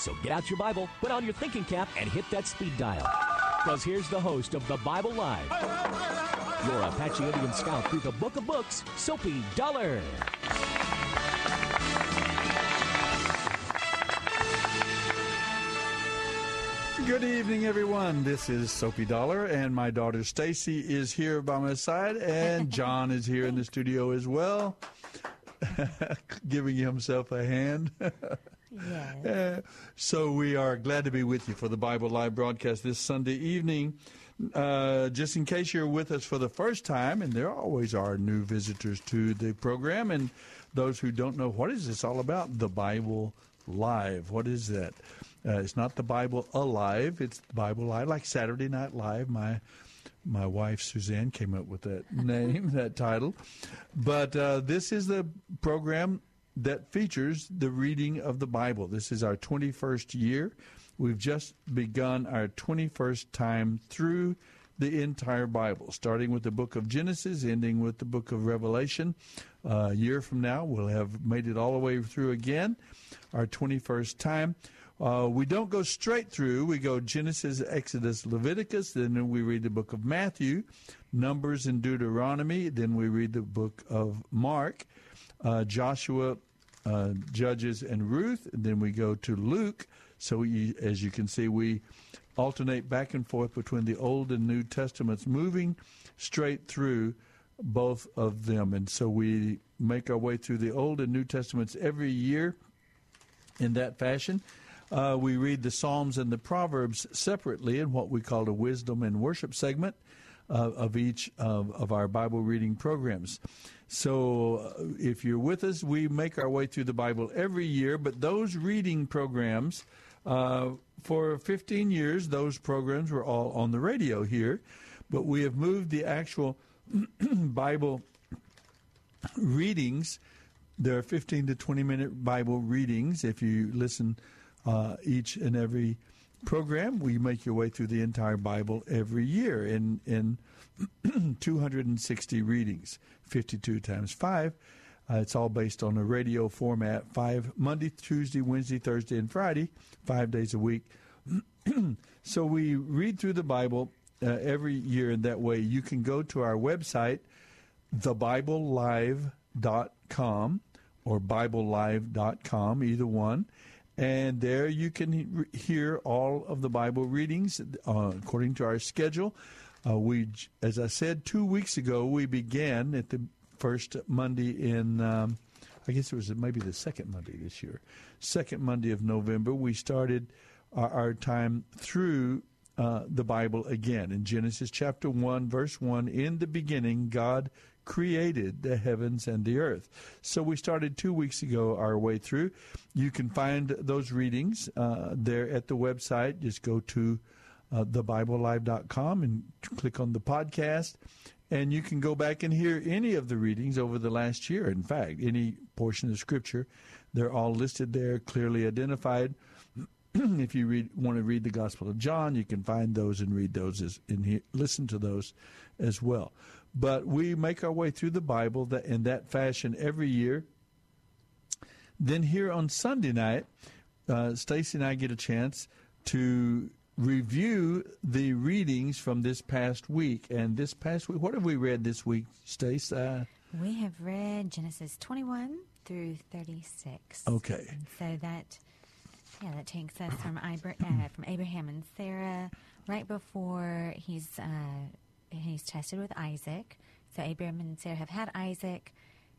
So get out your Bible, put on your thinking cap, and hit that speed dial. Because here's the host of the Bible Live, your Apache Indian scout through the book of books, Soapy Dollar. Good evening, everyone. This is Soapy Dollar, and my daughter Stacy is here by my side, and John is here in the studio as well, giving himself a hand. Yes. Uh, so we are glad to be with you for the Bible Live broadcast this Sunday evening. Uh, just in case you're with us for the first time, and there always are new visitors to the program, and those who don't know what is this all about, the Bible Live. What is that? Uh, it's not the Bible Alive. It's the Bible Live, like Saturday Night Live. My my wife Suzanne came up with that name, that title. But uh, this is the program that features the reading of the Bible. This is our 21st year. We've just begun our 21st time through the entire Bible, starting with the book of Genesis, ending with the book of Revelation. Uh, a year from now, we'll have made it all the way through again, our 21st time. Uh, we don't go straight through. We go Genesis, Exodus, Leviticus, then we read the book of Matthew, Numbers, and Deuteronomy. Then we read the book of Mark, uh, Joshua, uh, Judges, and Ruth. And then we go to Luke. So we, as you can see, we alternate back and forth between the Old and New Testaments, moving straight through both of them. And so we make our way through the Old and New Testaments every year in that fashion. Uh, we read the Psalms and the Proverbs separately in what we call a wisdom and worship segment uh, of each of, of our Bible reading programs. So uh, if you're with us, we make our way through the Bible every year, but those reading programs, uh, for 15 years, those programs were all on the radio here, but we have moved the actual Bible readings. There are 15 to 20 minute Bible readings if you listen uh, each and every program. We make your way through the entire Bible every year in in 260 readings, 52 times five. Uh, it's all based on a radio format. Five Monday, Tuesday, Wednesday, Thursday, and Friday, five days a week. so we read through the Bible uh, every year in that way. You can go to our website, thebiblelive.com or biblelive.com, either one and there you can hear all of the Bible readings uh, according to our schedule. Uh, we, as I said two weeks ago, we began at the first Monday in, um, I guess it was maybe the second Monday this year, second Monday of November. We started our, our time through uh, the Bible again in Genesis chapter 1, verse 1. In the beginning, God created the heavens and the earth. So we started two weeks ago our way through. You can find those readings uh, there at the website. Just go to uh, thebiblelive.com and click on the podcast. And you can go back and hear any of the readings over the last year. In fact, any portion of Scripture, they're all listed there, clearly identified. if you read, want to read the Gospel of John, you can find those and read those as, and he, listen to those as well. But we make our way through the Bible that, in that fashion every year. Then here on Sunday night, uh, Stacy and I get a chance to review the readings from this past week. And this past week, what have we read this week, Stace? Uh, We have read Genesis 21 through 36. Okay. And so that, yeah, that takes us from, Ibra- uh, from Abraham and Sarah right before he's uh, he's tested with Isaac. So Abraham and Sarah have had Isaac,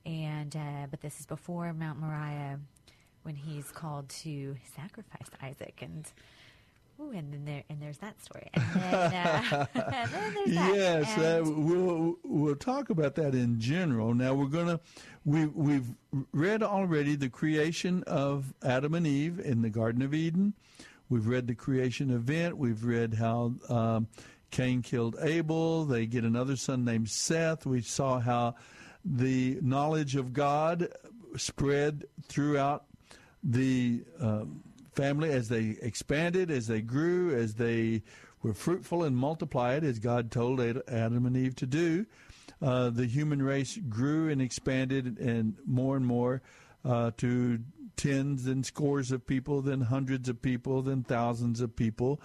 and uh, but this is before Mount Moriah when he's called to sacrifice Isaac and. Ooh, and then there and there's that story, and then, uh, and then there's that. Yes, And- uh, we'll we'll talk about that in general. Now we're gonna we we've read already the creation of Adam and Eve in the Garden of Eden. We've read the creation event. We've read how um, Cain killed Abel. They get another son named Seth. We saw how the knowledge of God spread throughout the um, family as they expanded, as they grew, as they were fruitful and multiplied, as God told Adam and Eve to do. Uh, the human race grew and expanded, and more and more uh, to tens and scores of people, then hundreds of people, then thousands of people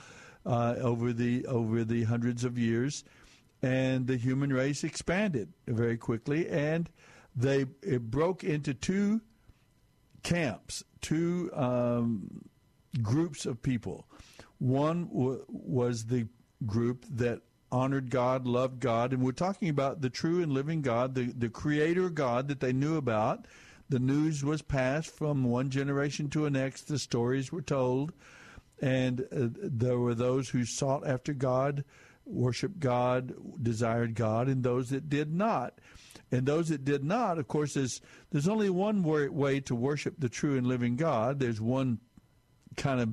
uh, over the over the hundreds of years, and the human race expanded very quickly, and they it broke into two camps, two um, groups of people. One w- was the group that honored God, loved God, and we're talking about the true and living God, the, the creator God that they knew about. The news was passed from one generation to the next, the stories were told, and uh, there were those who sought after God, worshiped God, desired God, and those that did not. And those that did not, of course, there's, there's only one way, way to worship the true and living God. There's one kind of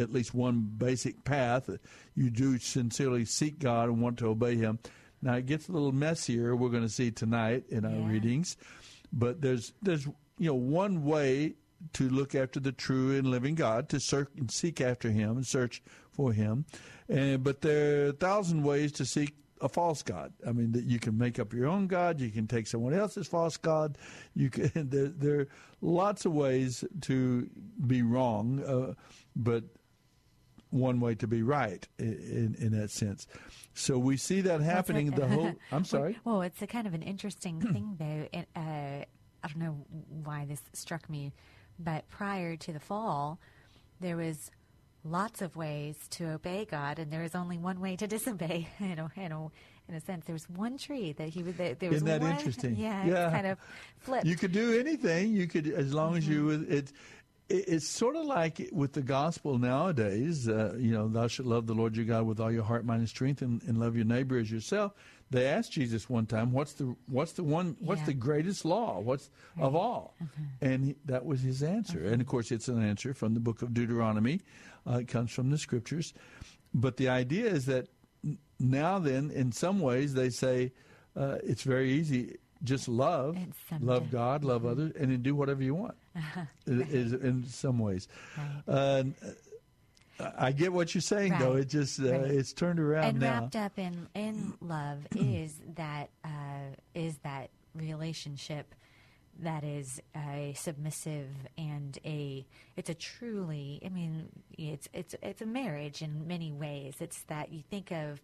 at least one basic path. You do sincerely seek God and want to obey Him. Now it gets a little messier. We're going to see tonight in our Yeah. readings, but there's there's you know one way to look after the true and living God, to search and seek after Him and search for Him, and but there are a thousand ways to seek a false god. I mean, that you can make up your own god. You can take someone else's false god. You can. There, there are lots of ways to be wrong, uh, but one way to be right in, in that sense. So we see that happening. The whole. I'm sorry. Well, it's a kind of an interesting thing, though. It, uh, I don't know why this struck me, but prior to the fall, there was lots of ways to obey God, and there was only one way to disobey. You know, you know, in a sense, there was one tree that he would. There there was Isn't that one, interesting? Yeah, Yeah. kind of flipped. You could do anything. You could, as long as you. It, it it's sort of like with the gospel nowadays. Uh, you know, thou shalt love the Lord your God with all your heart, mind, and strength, and, and love your neighbor as yourself. They asked Jesus one time, "What's the what's the one what's Yeah. the greatest law? What's of all?" And he, that was his answer. And of course, it's an answer from the book of Deuteronomy. Uh, it comes from the scriptures. But the idea is that now, then, in some ways, they say uh, it's very easy. Just love, love God, love others, and then do whatever you want. It is in some ways. Uh, I get what you're saying, though. It just uh, Right. it's turned around now. and now. wrapped up in in love is that uh, is that relationship that is a submissive and a it's a truly I mean it's it's it's a marriage in many ways. It's that you think of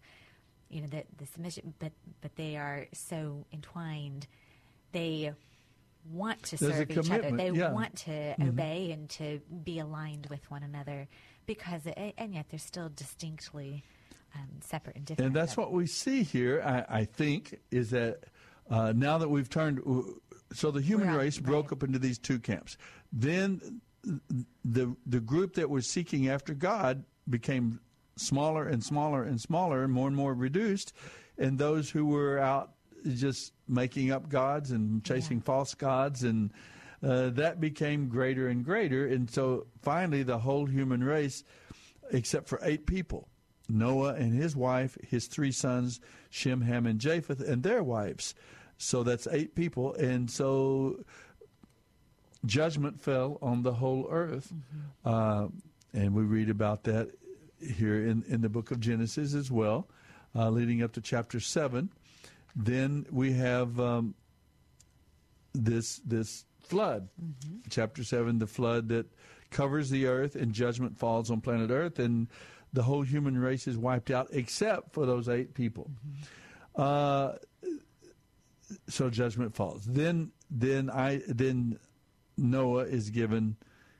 you know the the submission, but but they are so entwined. They want to There's serve each other. They yeah. want to obey and to be aligned with one another because and yet they're still distinctly um, separate and different. And that's but- what we see here, I, I think, is that uh, now that we've turned, so the human race broke right. up into these two camps. Then the the group that was seeking after God became smaller and smaller and smaller and more and more reduced, and those who were out just making up gods and chasing false gods and uh, that became greater and greater, and so finally the whole human race, except for eight people, Noah and his wife, his three sons, Shem, Ham, and Japheth, and their wives. So that's eight people, and so judgment fell on the whole earth, uh, and we read about that here in in the book of Genesis as well, uh, leading up to chapter seven. Then we have um, this this flood, chapter seven, the flood that covers the earth and judgment falls on planet Earth, and the whole human race is wiped out except for those eight people. Uh, so judgment falls. Then then I then Noah is given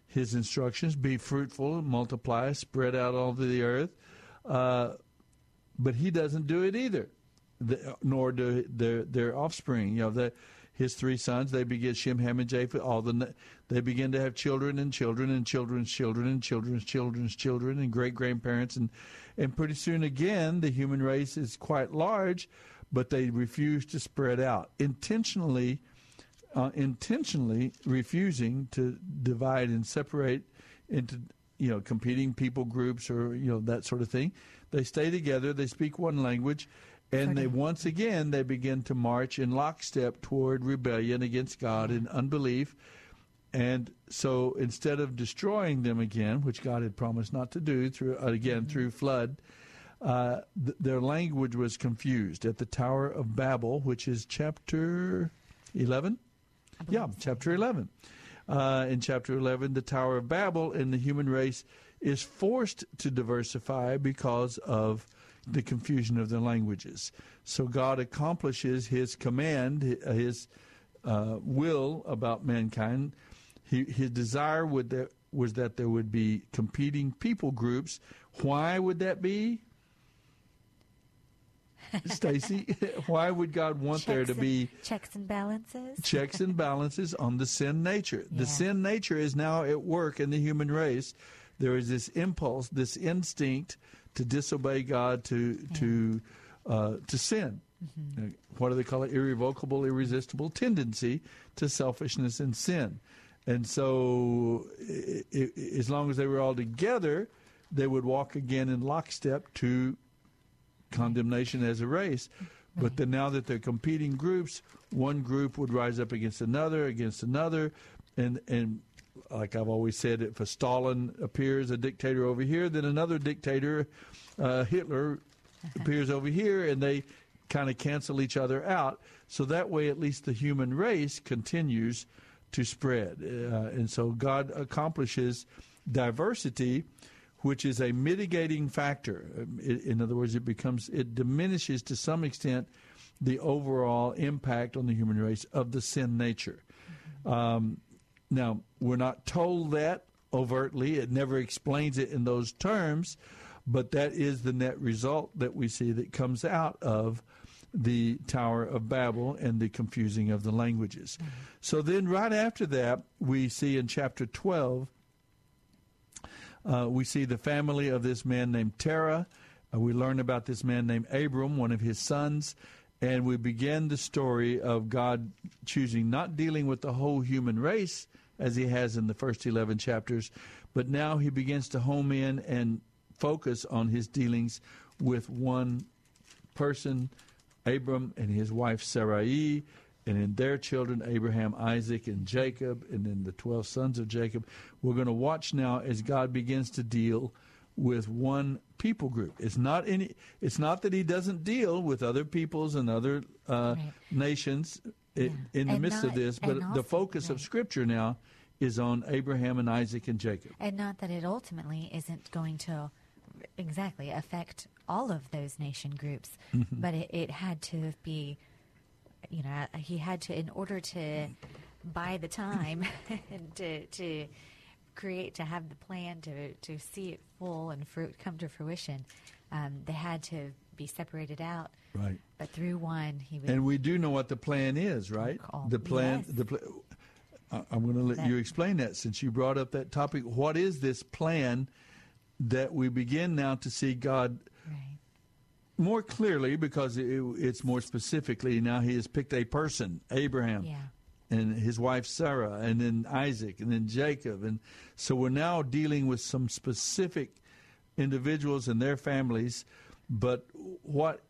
his instructions: be fruitful, multiply, spread out all over the earth. Uh, but he doesn't do it either, the, nor do their their offspring. You know, the, his three sons they begin Shem, Ham, and Japheth. All the they begin to have children and children and children's children and children's children's children and great grandparents and and pretty soon again the human race is quite large, but they refuse to spread out intentionally. Uh, intentionally refusing to divide and separate into you know competing people groups or you know that sort of thing they stay together they speak one language and they once again they begin to march in lockstep toward rebellion against god and unbelief. And so instead of destroying them again which god had promised not to do through uh, again mm-hmm. through flood uh, th- their language was confused. At the tower of babel which is chapter 11 yeah, chapter 11. Uh, in chapter 11, the Tower of Babel and the human race is forced to diversify because of the confusion of the languages. So God accomplishes his command, his uh, will about mankind. He, his desire would that, was that there would be competing people groups. Why would that be? Stacy, why would God want checks there to be checks and balances? checks and balances on the sin nature. Yeah. The sin nature is now at work in the human race. There is this impulse, this instinct to disobey God, to yeah. to uh, to sin. Mm-hmm. What do they call it? Irrevocable, irresistible tendency to selfishness and sin. And so, it, it, as long as they were all together, they would walk again in lockstep to condemnation as a race. But then now that they're competing groups, one group would rise up against another, against another, and and like I've always said, if a Stalin appears a dictator over here, then another dictator, uh, Hitler, appears over here, and they kind of cancel each other out. So that way, at least the human race continues to spread, uh, and so God accomplishes diversity which is a mitigating factor. In other words, it becomes it diminishes to some extent the overall impact on the human race of the sin nature. Mm-hmm. Um, now, we're not told that overtly; it never explains it in those terms, but that is the net result that we see that comes out of the Tower of Babel and the confusing of the languages. Mm-hmm. So then, right after that, we see in chapter 12 uh, we see the family of this man named Terah. Uh, we learn about this man named Abram, one of his sons, and we begin the story of God choosing not dealing with the whole human race as he has in the first 11 chapters, but now he begins to home in and focus on his dealings with one person, Abram, and his wife Sarai, and in their children, Abraham, Isaac, and Jacob, and then the 12 sons of Jacob. We're going to watch now as God begins to deal with one people group. It's not any. It's not that He doesn't deal with other peoples and other uh, right. nations yeah. in the and midst not, of this, but also, the focus right. of Scripture now is on Abraham and Isaac and Jacob. And not that it ultimately isn't going to exactly affect all of those nation groups, mm-hmm. but it, it had to be you know, he had to, in order to buy the time and to, to create, to have the plan to, to see it full and fruit come to fruition, um, they had to be separated out. Right. But through one, he would. And we do know what the plan is, right? Call. The plan. Yes. The pl- I'm going to let that, you explain that since you brought up that topic. What is this plan that we begin now to see God more clearly because it, it's more specifically now he has picked a person, Abraham. Yeah. And his wife Sarah, and then Isaac, and then Jacob. And so we're now dealing with some specific individuals and their families. But what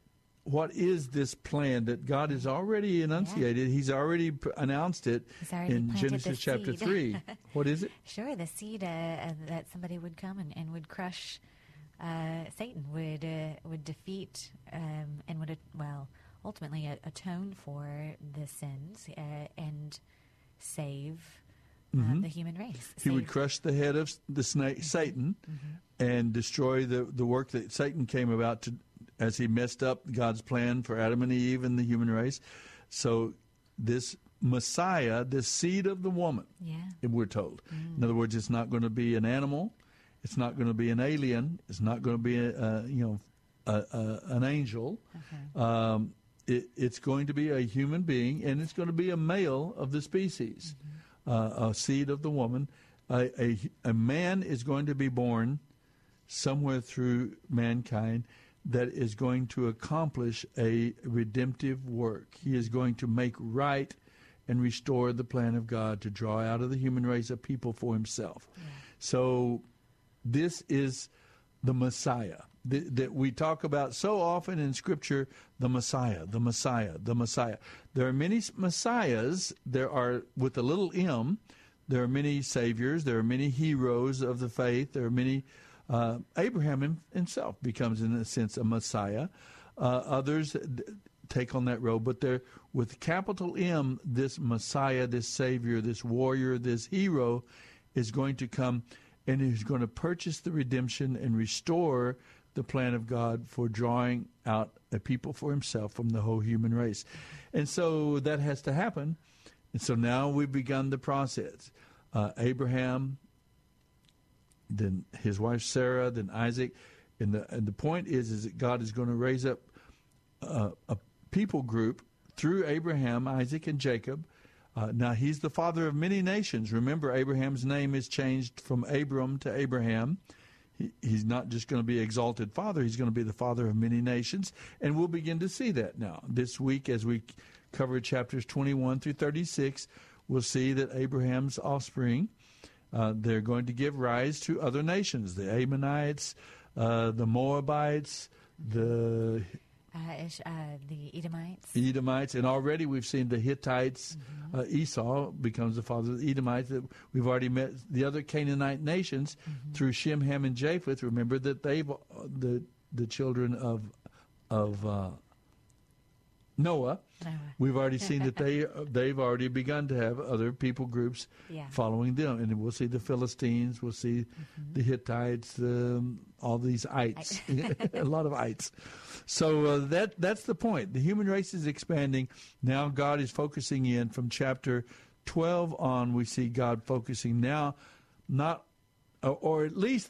what is this plan that God has already enunciated? Yeah. He's already announced it already in Genesis chapter 3. what is it? Sure, the seed uh, that somebody would come and, and would crush uh, Satan would uh, would defeat um, and would well ultimately atone for the sins uh, and save uh, mm-hmm. the human race. He would crush the head of the snake, Satan, mm-hmm. and destroy the the work that Satan came about to as he messed up God's plan for Adam and Eve and the human race. So this Messiah, this seed of the woman, Yeah. we're told. In other words, it's not going to be an animal. It's not going to be an alien. It's not going to be a, a you know a, a, an angel. Um, it, it's going to be a human being, and it's going to be a male of the species, uh, a seed of the woman. A, a, a man is going to be born somewhere through mankind that is going to accomplish a redemptive work. He is going to make right and restore the plan of God to draw out of the human race a people for himself. So this is the Messiah that, we talk about so often in Scripture the Messiah, the Messiah, the Messiah. There are many Messiahs. There are, with a little m, there are many saviors. There are many heroes of the faith. There are many. Uh, Abraham himself becomes, in a sense, a Messiah. Uh, others take on that role, but there, with capital M, this Messiah, this Savior, this warrior, this hero, is going to come, and he's going to purchase the redemption and restore the plan of God for drawing out a people for Himself from the whole human race, and so that has to happen. And so now we've begun the process. Uh, Abraham then his wife Sarah, then Isaac, and the and the point is is that God is going to raise up uh, a people group through Abraham, Isaac, and Jacob. Uh, now he's the father of many nations. Remember, Abraham's name is changed from Abram to Abraham. He, he's not just going to be exalted father; he's going to be the father of many nations, and we'll begin to see that now this week as we cover chapters 21 through 36. We'll see that Abraham's offspring uh, they're going to give rise to other nations the Ammonites, uh, the Moabites, the Uh, ish, uh, the Edomites. Edomites, and already we've seen the Hittites. Mm-hmm. Uh, Esau becomes the father of the Edomites. We've already met the other Canaanite nations Mm-hmm. through Shem, Ham, and Japheth. Remember that they've the the children of of uh, Noah. Noah. We've already seen that they they've already begun to have other people groups Yeah. following them, and we'll see the Philistines, we'll see Mm-hmm. the Hittites, um, all these ites, a lot of ites. So uh, that that's the point. The human race is expanding. Now God is focusing in from chapter twelve on. We see God focusing now, not or, or at least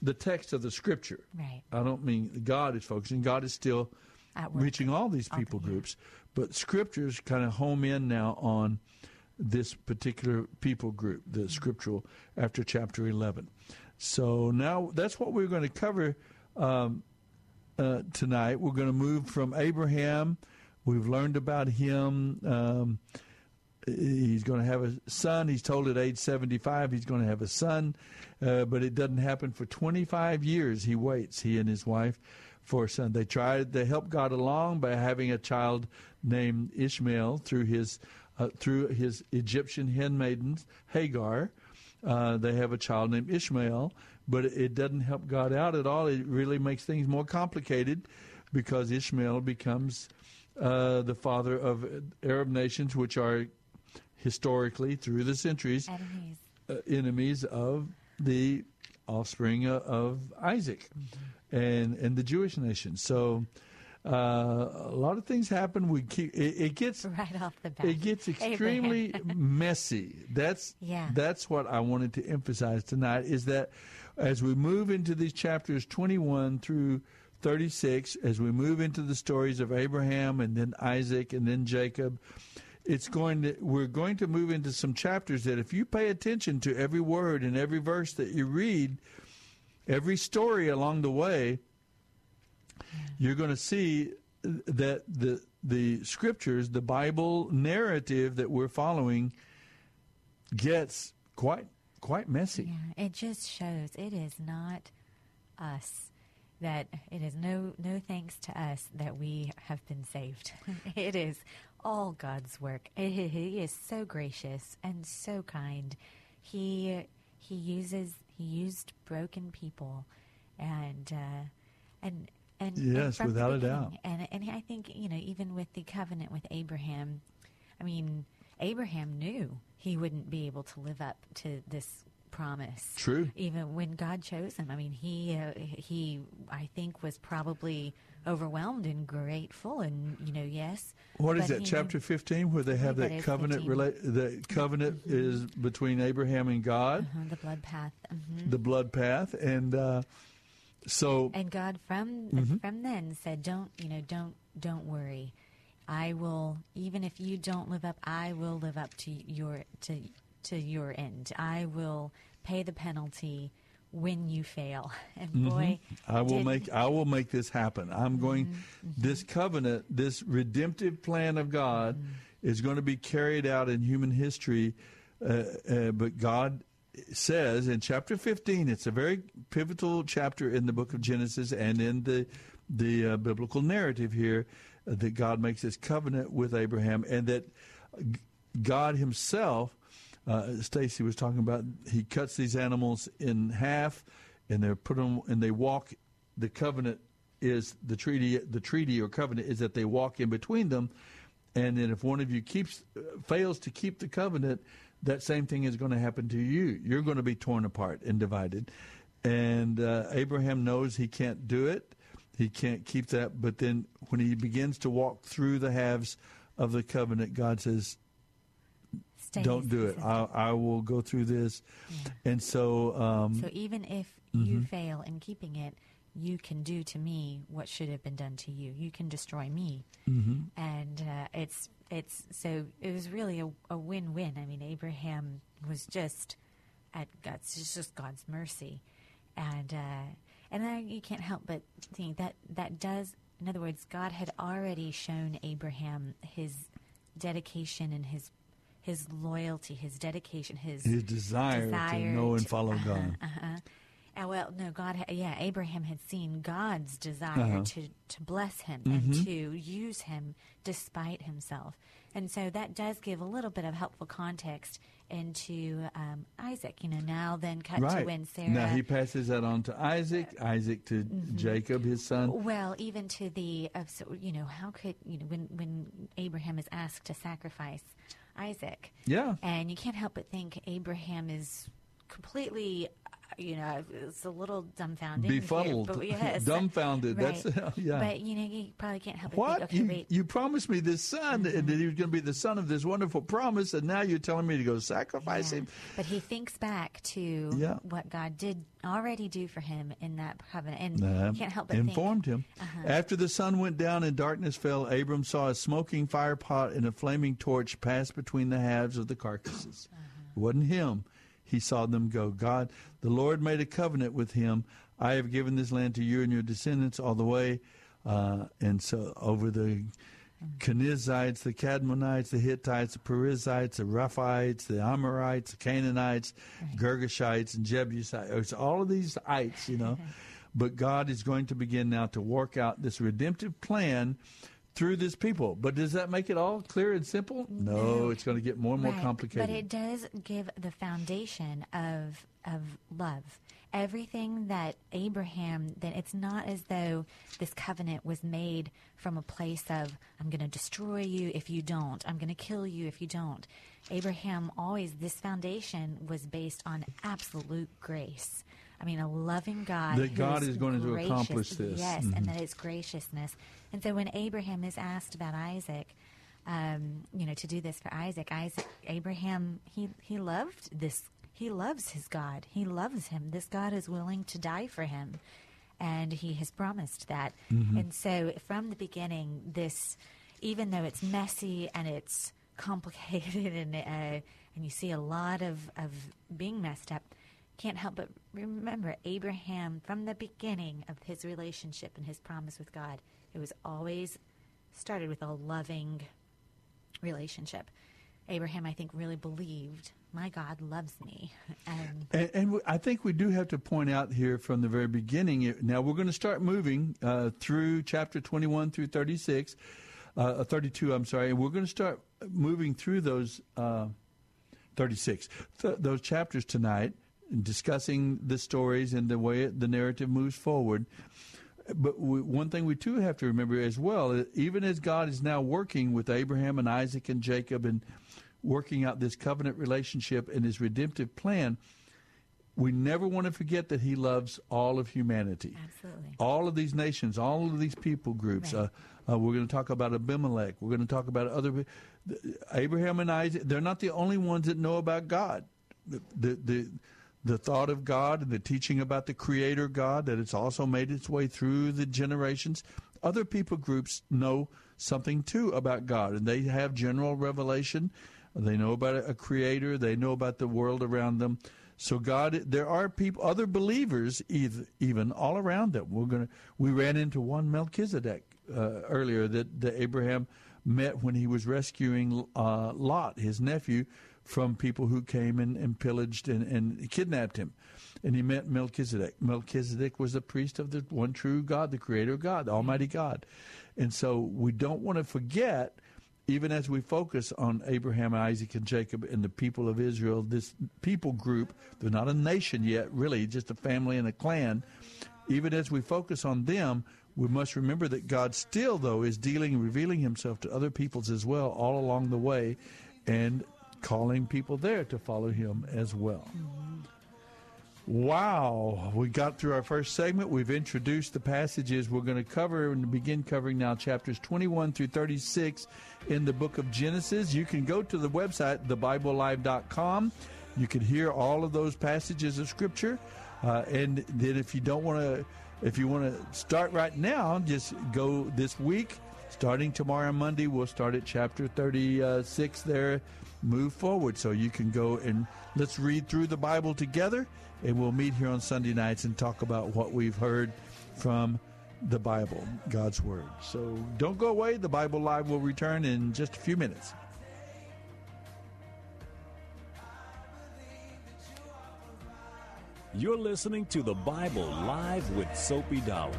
the text of the Scripture. Right. I don't mean God is focusing. God is still. Reaching all these people groups, but scriptures kind of home in now on this particular people group, the scriptural, after chapter 11. So now that's what we're going to cover um, uh, tonight. We're going to move from Abraham. We've learned about him. Um, he's going to have a son. He's told at age 75 he's going to have a son, uh, but it doesn't happen for 25 years. He waits, he and his wife, for a son. They tried to help God along by having a child named Ishmael through his uh, through his Egyptian handmaidens Hagar. Uh, they have a child named Ishmael, but it doesn't help God out at all. It really makes things more complicated because Ishmael becomes uh, the father of Arab nations, which are historically through the centuries Enemies. uh, enemies of the offspring of, of Isaac and and the Jewish nation. So uh, a lot of things happen. We keep it, it gets Right off the bat. it gets extremely messy. That's Yeah. that's what I wanted to emphasize tonight is that as we move into these chapters 21 through 36 as we move into the stories of Abraham and then Isaac and then Jacob it's going to we're going to move into some chapters that if you pay attention to every word and every verse that you read every story along the way you're going to see that the the scriptures, the Bible narrative that we're following, gets quite quite messy. Yeah, it just shows it is not us that it is no no thanks to us that we have been saved. it is all God's work. He is so gracious and so kind. He he uses he used broken people and uh, and and and Yes, the without a doubt. And and I think you know even with the covenant with Abraham, I mean Abraham knew he wouldn't be able to live up to this promise. True. Even when God chose him, I mean, he uh, he I think was probably overwhelmed and grateful, and you know, yes. What is that? Chapter fifteen, where they have that covenant. 15. Rela- the covenant is between Abraham and God, Uh, the blood path. hmm the blood path, and uh, so And God from Mm-hmm. from then said, "Don't you know? Don't don't worry. I will. Even if you don't live up, I will live up to your to to your end. I will pay the penalty when you fail." And boy, Mm-hmm. I will did- make I will make this happen. I'm going Mm-hmm, this covenant, this redemptive plan of God Mm-hmm. is going to be carried out in human history. Uh, uh, but God says in chapter 15, it's a very pivotal chapter in the book of Genesis and in the the uh, biblical narrative here uh, that God makes this covenant with Abraham and that God himself uh, Stacy was talking about he cuts these animals in half and they're put them and they walk the covenant is the treaty the treaty or covenant is that they walk in between them. And then if one of you keeps fails to keep the covenant that same thing is going to happen to you. You're going to be torn apart and divided. And uh, Abraham knows he can't do it. He can't keep that. But then when he begins to walk through the halves of the covenant God says stay don't do it. I, I will go through this. And so, um, So even if Mm-hmm. you fail in keeping it, you can do to me what should have been done to you. You can destroy me, Mm-hmm. and uh, it's it's so it was really a, a win-win. I mean, Abraham was just at God's it's just God's mercy, and uh, and then you can't help but think that that does. In other words, God had already shown Abraham his dedication and his his loyalty, his dedication, his his desire, to desire know and to- follow uh-huh, God. Uh-huh. Uh, well, no, God. Yeah, Abraham had seen God's desire Uh-huh. to to bless him Mm-hmm. and to use him despite himself, and so that does give a little bit of helpful context into um, Isaac. You know, now then cut to when Sarah. Now he passes that on to Isaac, Isaac to Mm-hmm. Jacob, his son. Well, even to the of so you know how could you know when when Abraham is asked to sacrifice Isaac, Yeah. and you can't help but think Abraham is completely, you know, it's a little dumbfounded, Befuddled, but yes, dumbfounded. Right. That's- yeah. But you know, you probably can't help but What? think, okay, you, wait, you promised me this son, and that he was going to be the son of this wonderful promise, and now you're telling me to go sacrifice Yeah. him? But he thinks back to Yeah. what God did already do for him in that covenant, and Uh, can't help but informed think, Uh-huh. him. After the sun went down and darkness fell, Abram saw a smoking fire pot and a flaming torch pass between the halves of the carcasses. It wasn't him. He saw them go. God, the Lord made a covenant with him. I have given this land to you and your descendants all the way. Uh, and so over the Kenizzites, the Kadmonites, the Hittites, the Perizzites, the Rephaites, the Amorites, the Canaanites, Girgashites, and Jebusites. It's all of these ites, you know. but God is going to begin now to work out this redemptive plan through this people. But does that make it all clear and simple? No, it's going to get more and more Right, complicated. But it does give the foundation of of love. Everything that Abraham then it's not as though this covenant was made from a place of I'm going to destroy you if you don't. I'm going to kill you if you don't. Abraham always this foundation was based on absolute grace. I mean, a loving God. That God is going to gracious. accomplish this. Yes, Mhm. and that it's graciousness. And so when Abraham is asked about Isaac, um, you know, to do this for Isaac. Isaac, Abraham, he he loved this. He loves his God. He loves him. This God is willing to die for him, and he has promised that. And so, from the beginning, this, even though it's messy and it's complicated, and uh, and you see a lot of of being messed up. Can't help but remember Abraham from the beginning of his relationship and his promise with God. It was always started with a loving relationship. Abraham, I think, really believed, my God loves me. And And, and I think we do have to point out here from the very beginning. Now we're going to start moving uh, through chapter 21 through 36, uh, 32. I'm sorry, and we're going to start moving through those uh, 36 th- those chapters tonight, discussing the stories and the way it, the narrative moves forward. But we, one thing we too have to remember as well, even as God is now working with Abraham and Isaac and Jacob and working out this covenant relationship and his redemptive plan, we never want to forget that he loves all of humanity. Absolutely. All of these nations, all of these people groups. Right. Uh, uh, we're going to talk about Abimelech. We're going to talk about other. Abraham and Isaac, they're not the only ones that know about God. The, the, the, the thought of God and the teaching about the Creator God, that it's also made its way through the generations. Other people groups know something too about God, and they have general revelation. They know about a creator. They know about the world around them. So God, there are people, other believers, even all around them. We're gonna. We ran into one Melchizedek uh, earlier that, that Abraham met when he was rescuing uh, Lot, his nephew, from people who came and, and pillaged and, and kidnapped him. And he met Melchizedek. Melchizedek was the priest of the one true God, the Creator God, the mm-hmm. Almighty God. And so we don't want to forget even as we focus on Abraham, Isaac, and Jacob and the people of Israel, this people group, they're not a nation yet, really, just a family and a clan. Even as we focus on them, we must remember that God still, though, is dealing and revealing himself to other peoples as well all along the way and calling people there to follow him as well. Wow, we got through our first segment. We've introduced the passages we're going to cover and begin covering now chapters 21 through 36 in the book of Genesis. You can go to the website, thebiblelive.com. You can hear all of those passages of Scripture. Uh, and then if you don't want to, if you want to start right now, just go this week. Starting tomorrow, Monday, we'll start at chapter 36 there. Move forward so you can go and let's read through the Bible together and we'll meet here on Sunday nights and talk about what we've heard from the Bible, God's Word. So don't go away. The Bible Live will return in just a few minutes. You're listening to the Bible Live with Soapy Dollar.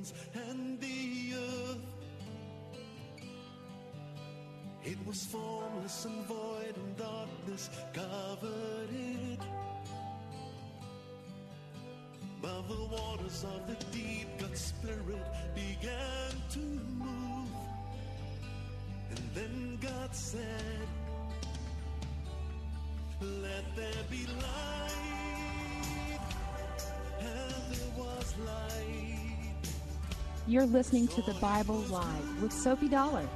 Heavens and the earth. It was formless and void, and darkness covered it. But the waters of the deep, God's spirit began to move. And then God said, Let there be light. And there was light. You're listening to the Bible Live with Soapy Dollar.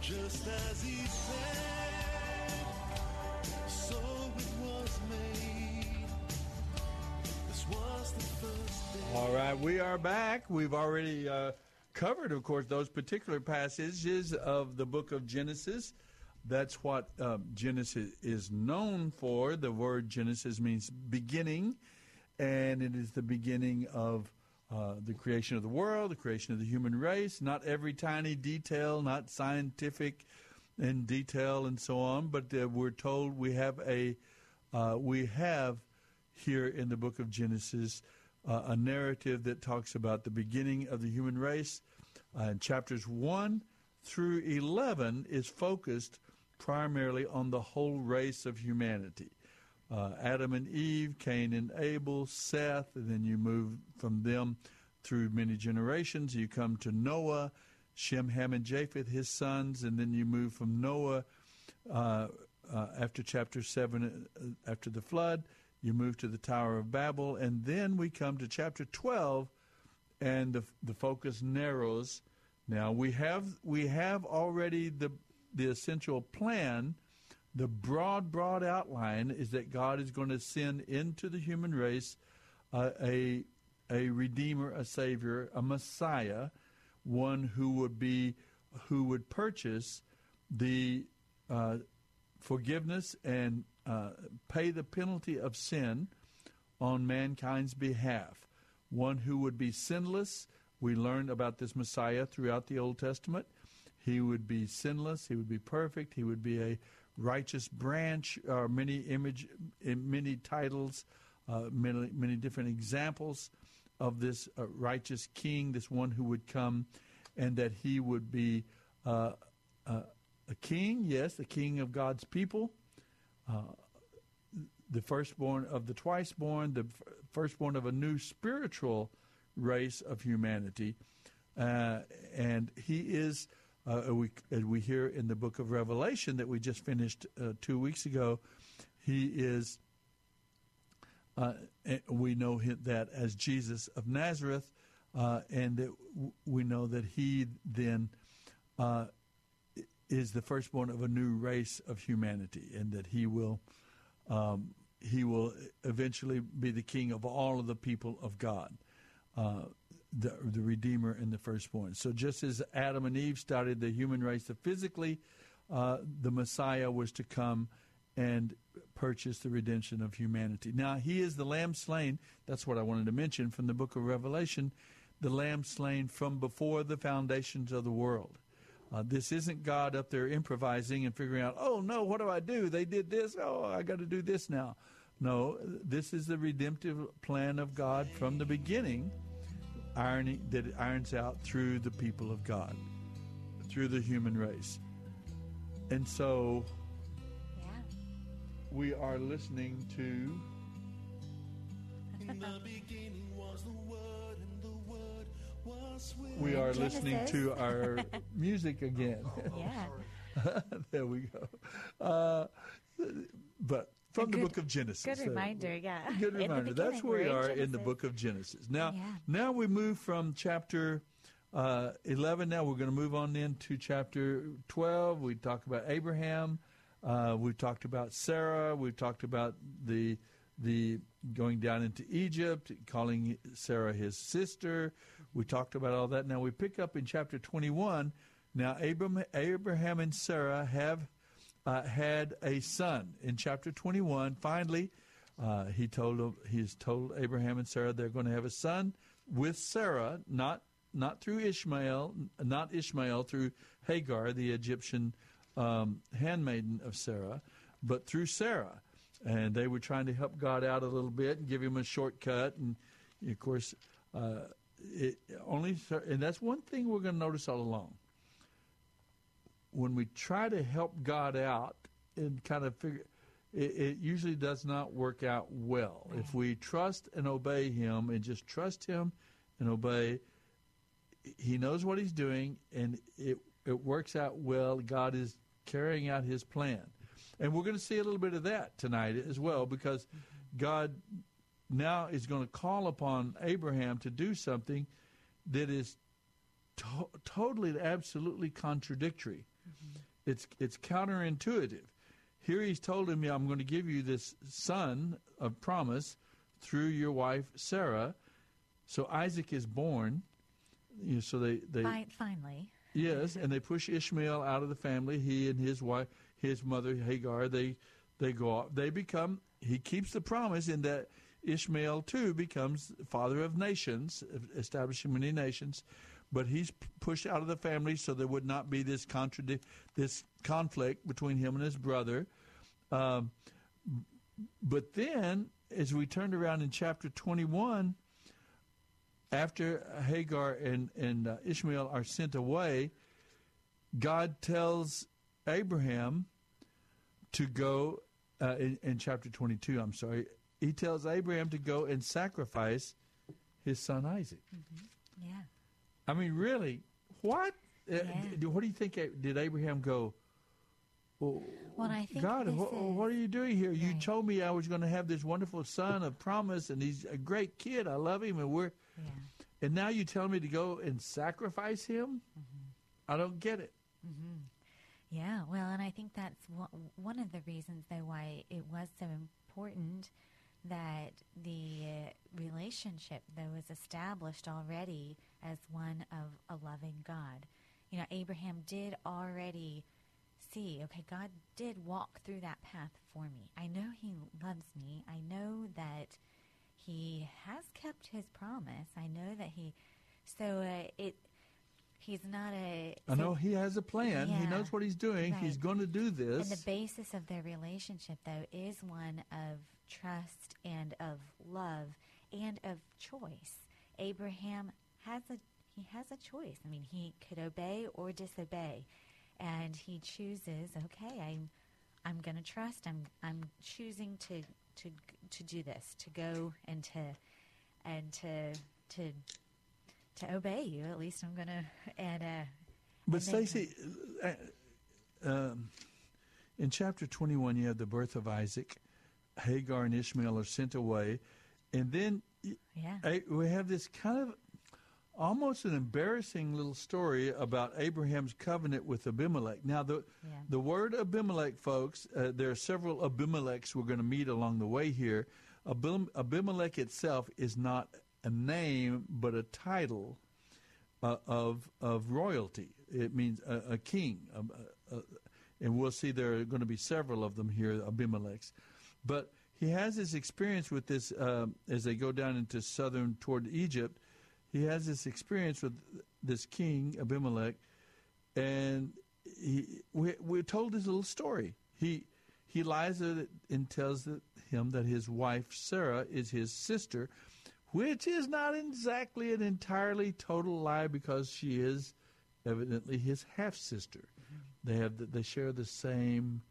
just as he said. All right, we are back. We've already uh, covered, of course, those particular passages of the book of Genesis. That's what uh, Genesis is known for. The word Genesis means beginning, and it is the beginning of uh, the creation of the world, the creation of the human race. Not every tiny detail, not scientific in detail, and so on. But uh, we're told we have a uh, we have here in the book of Genesis uh, a narrative that talks about the beginning of the human race. Uh, and chapters 1 through 11 is focused primarily on the whole race of humanity. Uh, Adam and Eve, Cain and Abel, Seth, and then you move from them through many generations. You come to Noah, Shem, Ham, and Japheth, his sons, and then you move from Noah uh, uh, after chapter 7, uh, after the flood, you move to the Tower of Babel, and then we come to chapter 12, and the, the focus narrows. Now we have we have already the the essential plan. The broad, broad outline is that God is going to send into the human race uh, a a redeemer, a savior, a Messiah, one who would be who would purchase the uh, forgiveness and uh, pay the penalty of sin on mankind's behalf. One who would be sinless. We learned about this Messiah throughout the Old Testament. He would be sinless. He would be perfect. He would be a righteous branch. Or many image, many titles, uh, many many different examples of this uh, righteous King. This one who would come, and that he would be uh, uh a king. Yes, the king of God's people. Uh, the firstborn of the twice born, the firstborn of a new spiritual race of humanity. Uh, and he is, uh, we, as we hear in the book of Revelation that we just finished uh, two weeks ago, he is, uh, we know that as Jesus of Nazareth, uh, and that we know that he then uh, is the firstborn of a new race of humanity, and that he will um, he will eventually be the king of all of the people of God, uh, the, the Redeemer and the firstborn. So just as Adam and Eve started the human race physically, uh, the Messiah was to come and purchase the redemption of humanity. Now, he is the lamb slain. That's what I wanted to mention from the book of Revelation the lamb slain from before the foundations of the world. Uh, this isn't God up there improvising and figuring out, oh no, what do I do? They did this. Oh, I got to do this now. No, this is the redemptive plan of God from the beginning, ironing, that it irons out through the people of God, through the human race. And so Yeah. we are listening to. We are listening to our music again. Yeah. there we go. Uh, but from the book of Genesis. Good reminder, yeah. Good reminder. That's where we we're in in the book of Genesis. Now, Yeah. now we move from chapter uh, 11. Now we're going to move on into chapter 12. We talk about Abraham. Uh, we've talked about Sarah. We've talked about the the going down into Egypt, calling Sarah his sister. We talked about all that. Now we pick up in chapter 21. Now Abraham, Abraham and Sarah have uh, had a son in chapter 21. Finally, uh, he told he's told Abraham and Sarah they're going to have a son with Sarah, not not through Ishmael, not Ishmael through Hagar, the Egyptian um, handmaiden of Sarah, but through Sarah. And they were trying to help God out a little bit and give him a shortcut. And of course, uh, it only and that's one thing we're going to notice all along when we try to help God out and kind of figure, it, it usually does not work out well. If we trust and obey Him and just trust Him and obey, He knows what He's doing and it it works out well. God is carrying out His plan, and we're going to see a little bit of that tonight as well because God now is going to call upon Abraham to do something that is to- totally, absolutely contradictory. It's it's counterintuitive. Here he's told him, "I'm going to give you this son of promise through your wife Sarah." So Isaac is born. You know, so they they finally. Yes, and they push Ishmael out of the family. He and his wife, his mother Hagar, they they go off. They become. He keeps the promise in that Ishmael too becomes father of nations, establishing many nations. But he's pushed out of the family, so there would not be this contradict, this conflict between him and his brother. Um, but then, as we turned around in chapter twenty-one, after Hagar and, and uh, Ishmael are sent away, God tells Abraham to go, uh, in, in chapter 22, I'm sorry, he tells Abraham to go and sacrifice his son Isaac. Yeah. I mean, really, what? Uh, Yeah. d- what do you think? uh, Did Abraham go? Well, Well, I think God, what, is- what are you doing here? You Right. told me I was going to have this wonderful son of promise, and he's a great kid. I love him, and we're Yeah. and now you tell me to go and sacrifice him? I don't get it. Yeah, well, and I think that's one of the reasons, though, why it was so important that the relationship, that was established already as one of a loving God. you know, Abraham did already see, okay, God did walk through that path for me. I know He loves me. I know that He has kept His promise. I know that He, so uh, it, He's not a. I know he has a plan. He knows what he's doing. He's going to do this. And the basis of their relationship, though, is one of trust and of love and of choice. Abraham has a he has a choice. I mean, he could obey or disobey, and he chooses. Okay, I'm I'm going to trust. I'm I'm choosing to to to do this, to go and to and to to to obey you. At least I'm going to and uh. But Stacy, uh, um, in chapter 21, you have the birth of Isaac. Hagar and Ishmael are sent away. And then Yeah. A- we have this kind of almost an embarrassing little story about Abraham's covenant with Abimelech. Now, the, Yeah. the word Abimelech, folks, uh, there are several Abimelechs we're going to meet along the way here. Abim- Abimelech itself is not a name, but a title uh, of of royalty. It means a, a king, um, uh, uh, and we'll see there are going to be several of them here, Abimelechs. But he has this experience with this um as they go down into southern toward Egypt. He has this experience with this king Abimelech, and he, we, we're told this little story. He he lies and tells him that his wife Sarah is his sister, which is not exactly an entirely total lie because she is evidently his half sister. They have the, they share the same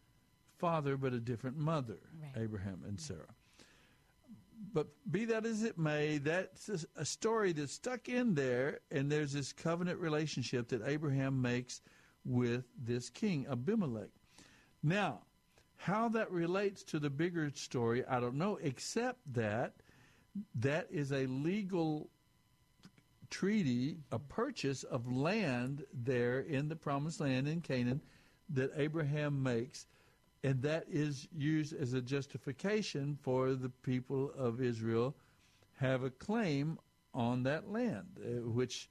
father but a different mother, Right. Abraham and mm-hmm. Sarah. But be that as it may, that's a, a story that's stuck in there, and there's this covenant relationship that Abraham makes with this king, Abimelech. Now, how that relates to the bigger story, I don't know, except that that is a legal treaty, a purchase of land there in the promised land in Canaan that Abraham makes, and that is used as a justification for the people of Israel have a claim on that land, uh, which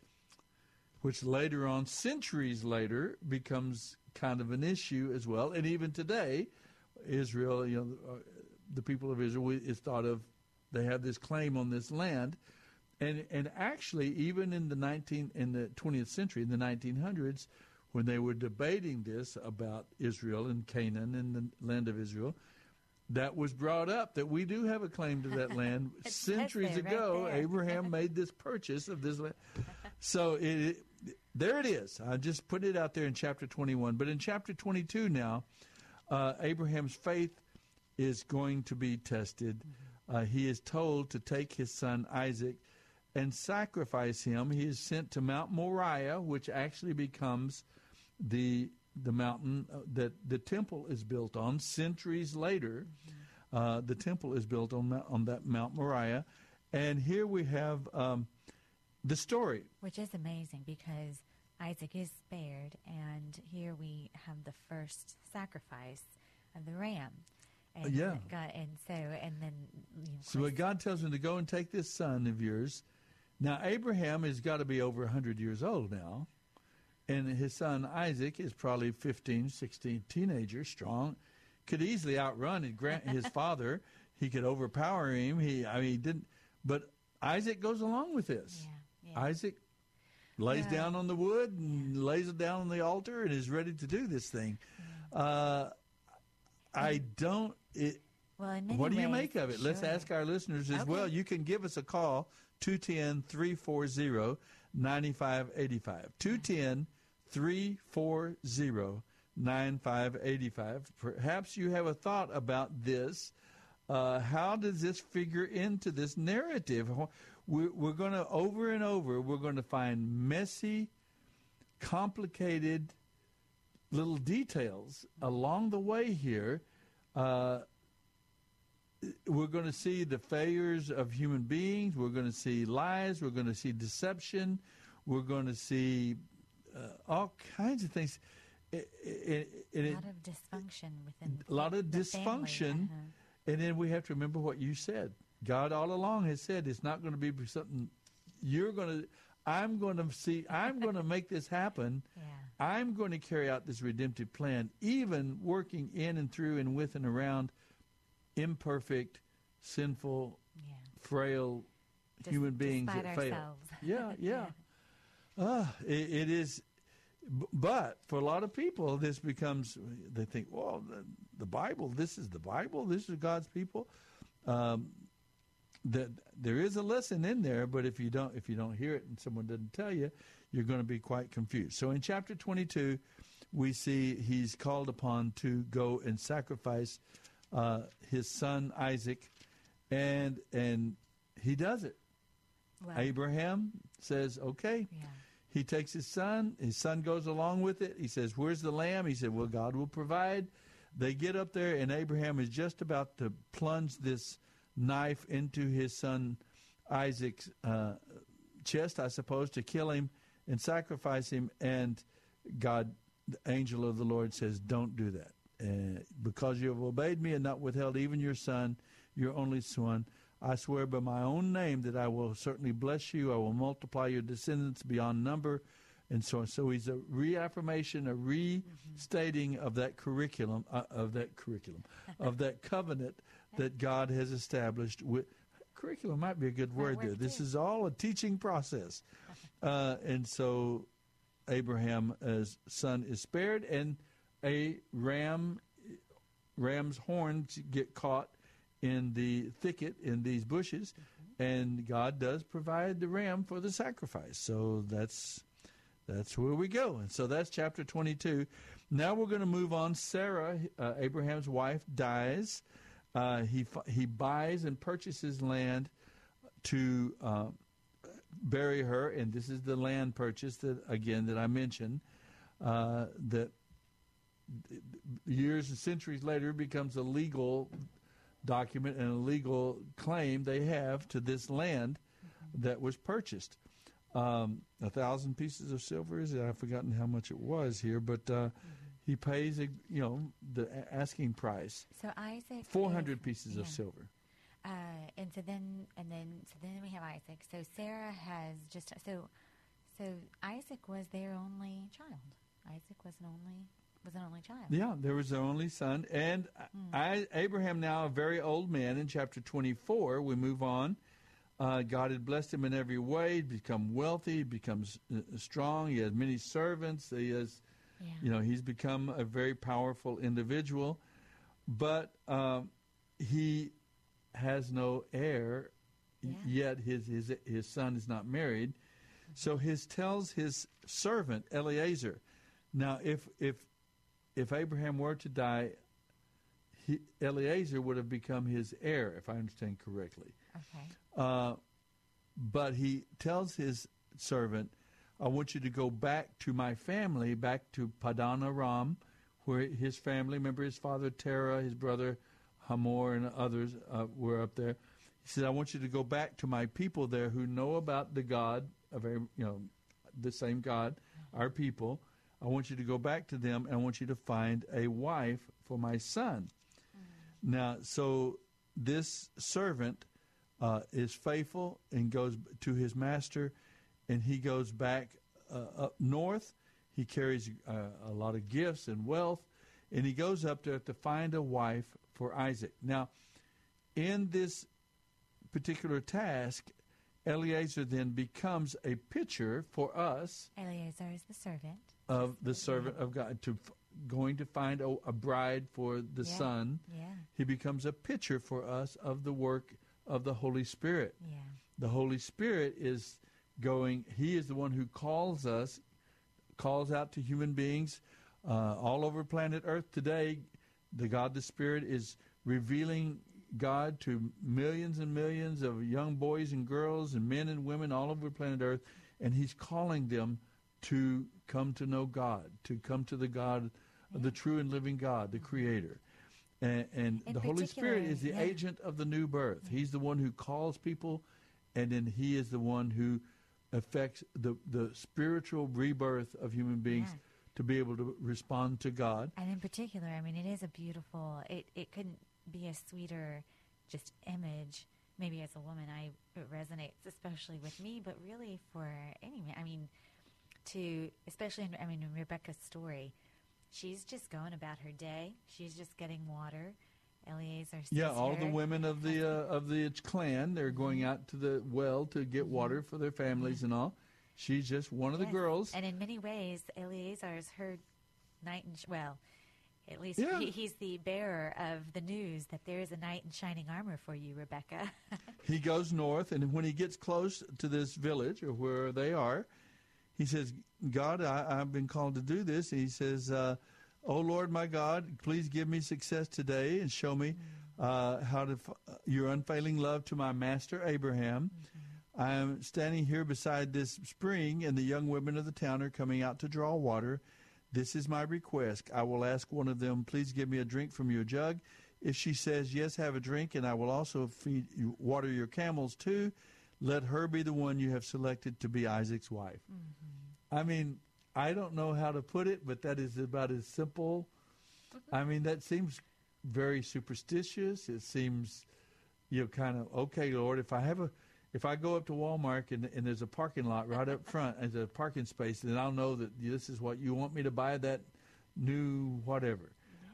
which later on, centuries later, becomes kind of an issue as well. And even today, Israel, you know, uh, the people of Israel is thought of, they have this claim on this land. And, and actually, even in the 19, in the 20th century, in the 1900s, when they were debating this about Israel and Canaan and the land of Israel, that was brought up that we do have a claim to that land. Centuries there, ago, there. Abraham made this purchase of this land. So it, it, there it is. I just put it out there in chapter 21. But in chapter 22 now, uh, Abraham's faith is going to be tested. Uh, he is told to take his son Isaac and sacrifice him. He is sent to Mount Moriah, which actually becomes the the mountain uh, that the temple is built on. Centuries later, uh, the temple is built on on that Mount Moriah, and here we have um, the story. Which is amazing because Isaac is spared, and here we have the first sacrifice of the ram. And yeah. God, and so, and then, you know, So God tells him to go and take this son of yours. Now Abraham has got to be over 100 years old now. And his son Isaac is probably 15, 16, teenager, strong, could easily outrun his, father. He could overpower him. He, I mean, he didn't. But Isaac goes along with this. Yeah, yeah. Isaac lays Yeah. down on the wood and lays it down on the altar and is ready to do this thing. Uh, I don't. It, well, what do you make of it? Let's ask our listeners as Okay. well. You can give us a call 210 340 9585. 210 340 9585. Perhaps you have a thought about this. Uh, how does this figure into this narrative? We're, we're going to, over and over, we're going to find messy, complicated little details along the way here. Uh, we're going to see the failures of human beings. We're going to see lies. We're going to see deception. We're going to see uh, all kinds of things. It, it, it, a lot of dysfunction within a lot of dysfunction. uh-huh. And then we have to remember what you said. God all along has said it's not going to be something you're going to. I'm going to see. I'm going to make this happen. Yeah. I'm going to carry out this redemptive plan, even working in and through and with and around imperfect, sinful, Yeah. frail human beings that fail. Yeah, yeah. Uh, it, it is, but for a lot of people, this becomes, they think, well, the, the Bible, this is the Bible, this is God's people. Um, that there is a lesson in there, but if you don't if you don't hear it and someone doesn't tell you, you're going to be quite confused. So in chapter 22, we see he's called upon to go and sacrifice uh, his son Isaac, and and he does it. Abraham says, "Okay." yeah. He takes his son. His son goes along with it. He says, "Where's the lamb?" He said, "Well, God will provide." They get up there, and Abraham is just about to plunge this knife into his son Isaac's uh, chest, I suppose, to kill him and sacrifice him. And God, the angel of the Lord, says, "Don't do that, uh, because you have obeyed me and not withheld even your son, your only son." I swear by my own name that I will certainly bless you. I will multiply your descendants beyond number, and so on. So he's a reaffirmation, a restating of that curriculum, uh, of that curriculum, of that covenant that God has established. With curriculum might be a good word there. This is all a teaching process, uh, and so Abraham's son is spared, and a ram, ram's horns get caught in the thicket in these bushes, and God does provide the ram for the sacrifice. So that's that's where we go, and so that's chapter twenty-two. Now we're going to move on. Sarah, uh, Abraham's wife, dies. Uh, he he buys and purchases land to uh, bury her, and this is the land purchase that again that I mentioned uh, that years and centuries later becomes a legal document and a legal claim they have to this land that was purchased. Um, a thousand pieces of silver is it? I've forgotten how much it was here, but uh, he pays a, you know the asking price, So Isaac. four hundred pieces of silver. Uh, and so then, and then, so then we have Isaac. So Sarah has just so, so Isaac was their only child. Isaac was an only was an only child. Yeah, there was their only son, and I, Abraham now a very old man. In chapter twenty-four, we move on. Uh, God had blessed him in every way. He'd become wealthy. He becomes uh, strong. He has many servants. He has, Yeah. you know, he's become a very powerful individual. But um, he has no heir Yeah. yet. His his his son is not married, so his tells his servant Eliezer. Now, if if if Abraham were to die, he, Eliezer would have become his heir, if I understand correctly. Okay. Uh, but he tells his servant, I want you to go back to my family, back to Padan Aram, where his family, remember his father Terah, his brother Hamor, and others uh, were up there. He said, I want you to go back to my people there who know about the God of, you know, the same God, our people. I want you to go back to them, and I want you to find a wife for my son. Now, so this servant uh, is faithful and goes to his master, and he goes back uh, up north. He carries uh, a lot of gifts and wealth, and he goes up there to find a wife for Isaac. Now, in this particular task, Eliezer then becomes a picture for us Eliezer is the servant. Of the servant of God to f- going to find a, a bride for the Yeah. son. Yeah. He becomes a picture for us of the work of the Holy Spirit. Yeah. The Holy Spirit is going. He is the one who calls us, calls out to human beings uh, all over planet Earth today. The God, the Spirit, is revealing God to millions and millions of young boys and girls and men and women all over planet Earth, and He's calling them to come to know God, to come to the God, the true and living God, the mm-hmm. Creator. And, and the Holy Spirit is the yeah. agent of the new birth. Mm-hmm. He's the one who calls people, and then He is the one who affects the, the spiritual rebirth of human beings Yeah. to be able to respond to God. And in particular, I mean, it is a beautiful. It it couldn't be a sweeter, just image. Maybe as a woman, I it resonates especially with me, but really for any man. I mean, to, especially in, I mean, in Rebecca's story, she's just going about her day. She's just getting water. Eliezer Yeah, all the women of the uh, of the clan they're going out to the well to get water for their families and all. She's just one of the girls. And in many ways, Eliezer is her knight in sh- well, at least Yeah. he, he's the bearer of the news that there is a knight in shining armor for you, Rebecca. He goes north, and when he gets close to this village or where they are, he says, "God, I, I've been called to do this." He says, uh, "Oh Lord, my God, please give me success today and show me uh, how to f- your unfailing love to my master Abraham." I am standing here beside this spring, and the young women of the town are coming out to draw water. This is my request. I will ask one of them, please give me a drink from your jug. If she says, yes, have a drink, and I will also feed you, water your camels too, let her be the one you have selected to be Isaac's wife. Mm-hmm. I mean, I don't know how to put it, but that is about as simple. I mean, that seems very superstitious. It seems, you know, kind of okay, Lord. If I have a, if I go up to Walmart and, and there's a parking lot right up front as a parking space, then I'll know that this is what you want me to buy that new whatever.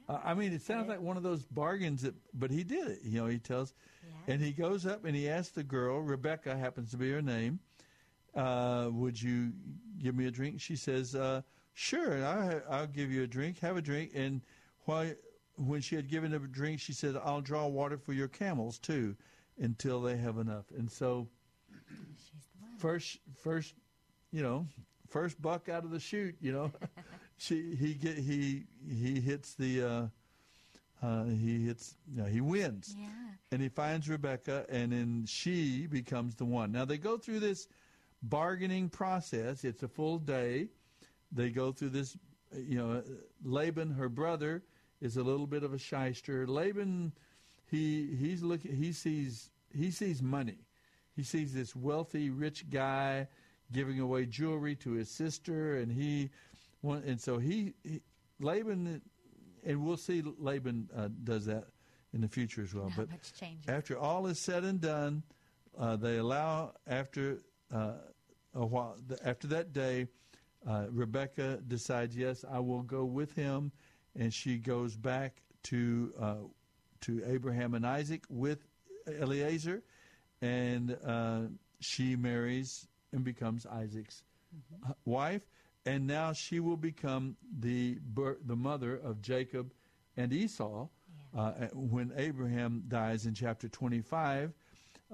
Uh, I mean, it sounds like one of those bargains that, but he did it. You know, he tells, and he goes up and he asks the girl, Rebecca happens to be her name, uh, would you give me a drink? She says, uh, sure, I, I'll give you a drink. Have a drink. And while, when she had given him a drink, she said, I'll draw water for your camels too until they have enough. And so she's the one. first, first, you know, first buck out of the chute, you know, she, he get, he, he hits the, uh, uh, he hits, you know, he wins Yeah. and he finds Rebecca, and then she becomes the one. Now they go through this bargaining process. It's a full day. They go through this. You know, Laban, her brother, is a little bit of a shyster. Laban, he he's looking. He sees he sees money. He sees this wealthy, rich guy giving away jewelry to his sister, and he, and so he, he Laban, and we'll see Laban uh, does that in the future as well. Not but after all is said and done, uh, they allow after uh, a while after that day, uh, Rebecca decides, yes, I will go with him, and she goes back to uh, to Abraham and Isaac with Eliezer, and uh, she marries and becomes Isaac's uh, wife, and now she will become the the mother of Jacob and Esau. Uh, when Abraham dies in chapter 25,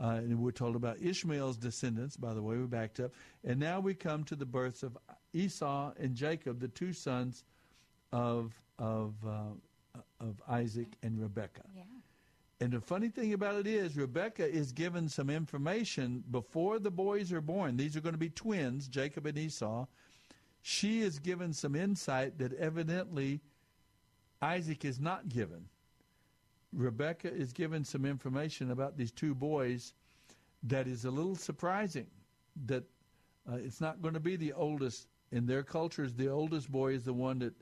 uh, and we're told about Ishmael's descendants, by the way, we backed up. And now we come to the births of Esau and Jacob, the two sons of, of, uh, of Isaac and Rebekah. Yeah. And the funny thing about it is, Rebecca is given some information before the boys are born. These are going to be twins, Jacob and Esau. She is given some insight that evidently Isaac is not given. Rebecca is given some information about these two boys that is a little surprising. That uh, it's not going to be the oldest in their cultures. The oldest boy is the one that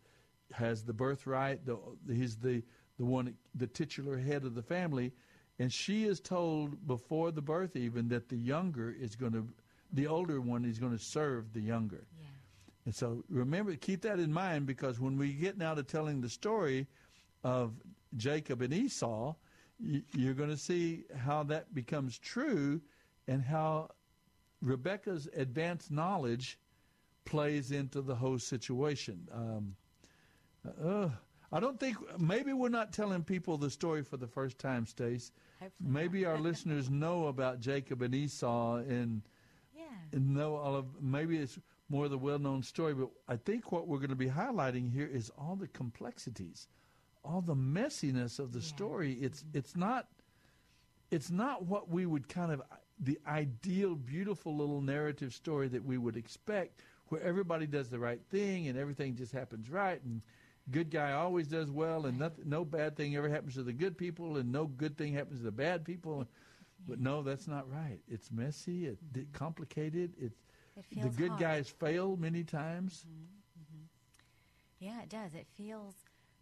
has the birthright. The, he's the the one, the titular head of the family, and she is told before the birth even that the younger is going to, the older one is going to serve the younger. Yeah. And so remember, keep that in mind because when we get now to telling the story of Jacob and Esau, you're going to see how that becomes true and how Rebecca's advanced knowledge plays into the whole situation. Um, uh, I don't think, maybe we're not telling people the story for the first time, Stace. Hopefully Maybe our listeners know about Jacob and Esau and Yeah. and know all of maybe it's more of the well-known story but i think what we're going to be highlighting here is all the complexities all the messiness of the Yeah. story. It's mm-hmm. it's not it's not what we would kind of the ideal beautiful little narrative story that we would expect where everybody does the right thing and everything just happens right and good guy always does well and nothing, no bad thing ever happens to the good people and no good thing happens to the bad people. But no that's not right. It's messy it's mm-hmm. complicated it's It the good hard. guys fail many times Yeah, it does. It feels,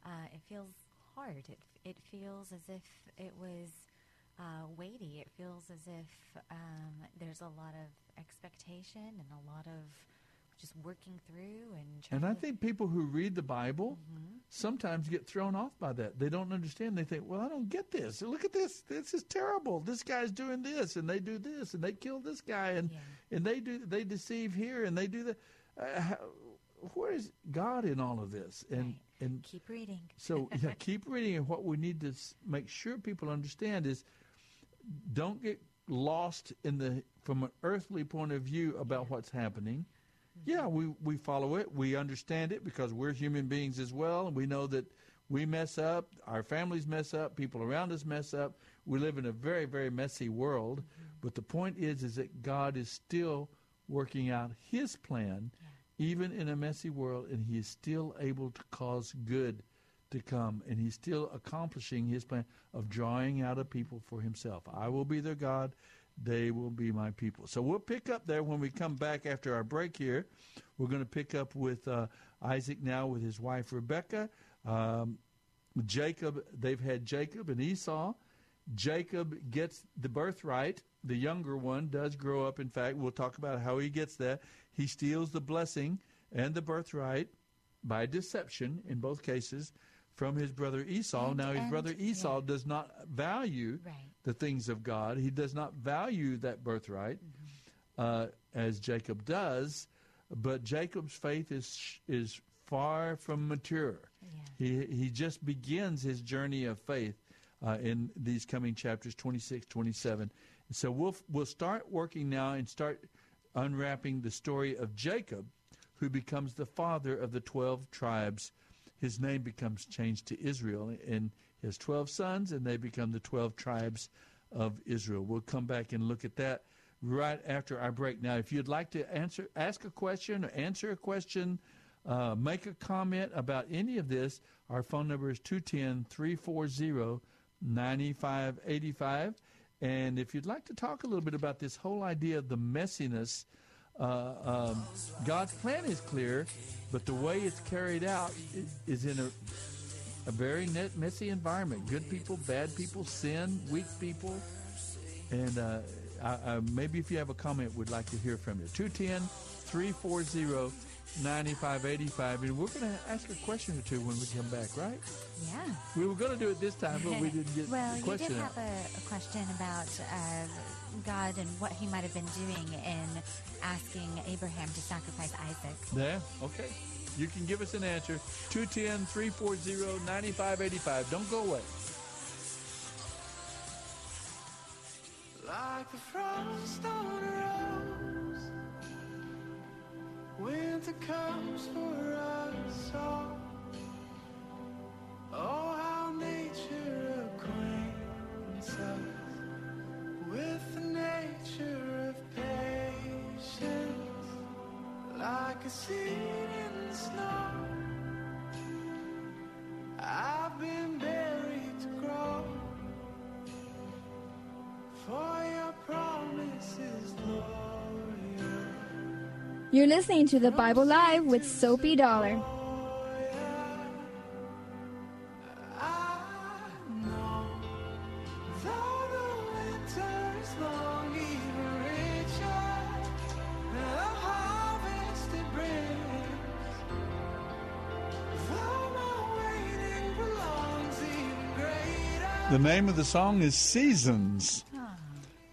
uh, it feels hard. It it feels as if it was uh, weighty. It feels as if um, there's a lot of expectation and a lot of just working through and. And I think people who read the Bible Mm-hmm. sometimes get thrown off by that. They don't understand. They think, "Well, I don't get this. Look at this. This is terrible. This guy's doing this, and they do this, and they kill this guy, and Yeah. and they do they deceive here, and they do that. Uh, how, where is God in all of this? And Right. and keep reading. so yeah, keep reading. And what we need to make sure people understand is, don't get lost in the from an earthly point of view about what's happening. Yeah, we we follow it. We understand it because we're human beings as well, and we know that we mess up. Our families mess up. People around us mess up. We live in a very very messy world. But the point is, is that God is still working out His plan, even in a messy world, and He is still able to cause good to come, and He's still accomplishing His plan of drawing out a people for Himself. I will be their God; they will be my people. So we'll pick up there when we come back after our break. Here, we're going to pick up with uh, Isaac now with his wife Rebecca. Um, Jacob, they've had Jacob and Esau. Jacob gets the birthright. The younger one does grow up. In fact, we'll talk about how he gets that. He steals the blessing and the birthright by deception in both cases from his brother Esau. And- now, his and- brother Esau yeah. does not value Right. the things of God. He does not value that birthright Mm-hmm. uh, as Jacob does. But Jacob's faith is is far from mature. He he just begins his journey of faith uh, in these coming chapters 26, 27. So we'll we'll start working now and start unwrapping the story of Jacob, who becomes the father of the 12 tribes. His name becomes changed to Israel, and he has 12 sons, and they become the 12 tribes of Israel. We'll come back and look at that right after our break. Now, if you'd like to answer, ask a question or answer a question, uh, make a comment about any of this, our phone number is 210 340 9585. And if you'd like to talk a little bit about this whole idea of the messiness, uh, um, God's plan is clear, but the way it's carried out is in a, a very net, messy environment. Good people, bad people, sin, weak people. And uh, I, I, maybe if you have a comment, we'd like to hear from you. 210 340 9585. And we're going to ask a question or two when we come back, right? Yeah. We were going to do it this time, but we didn't get well, the you question did out. have a, a question about uh, God and what He might have been doing in asking Abraham to sacrifice Isaac. Yeah, okay. You can give us an answer. 210 340 9585. Don't go away. Like the frost on a rose, winter comes for us all. Oh, how nature acquaints us with the nature of patience, like a seed in the snow. I've been buried to grow. For your. You're listening to the Bible Live with Soapy Dollar. The name of the song is Seasons.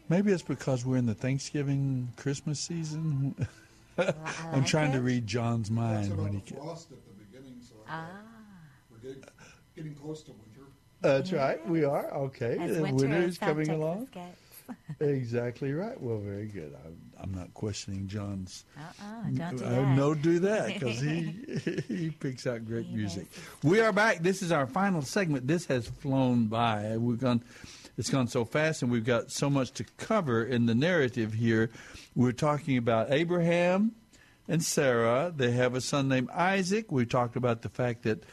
Maybe it's because we're in the Thanksgiving Christmas season. I'm like trying to read John's mind when he. ca- frost at the beginning, so Ah. we're getting, getting close to winter. That's right. We are okay. As winter winter is coming Texas along. gets. Exactly right. Well, very good. I'm, I'm not questioning John's. Uh-uh, don't do I that. no do that because he he picks out great He music. does. We are back. This is our final segment. This has flown by. We've gone. It's gone so fast, and we've got so much to cover in the narrative here. We're talking about Abraham and Sarah. They have a son named Isaac. We talked about the fact that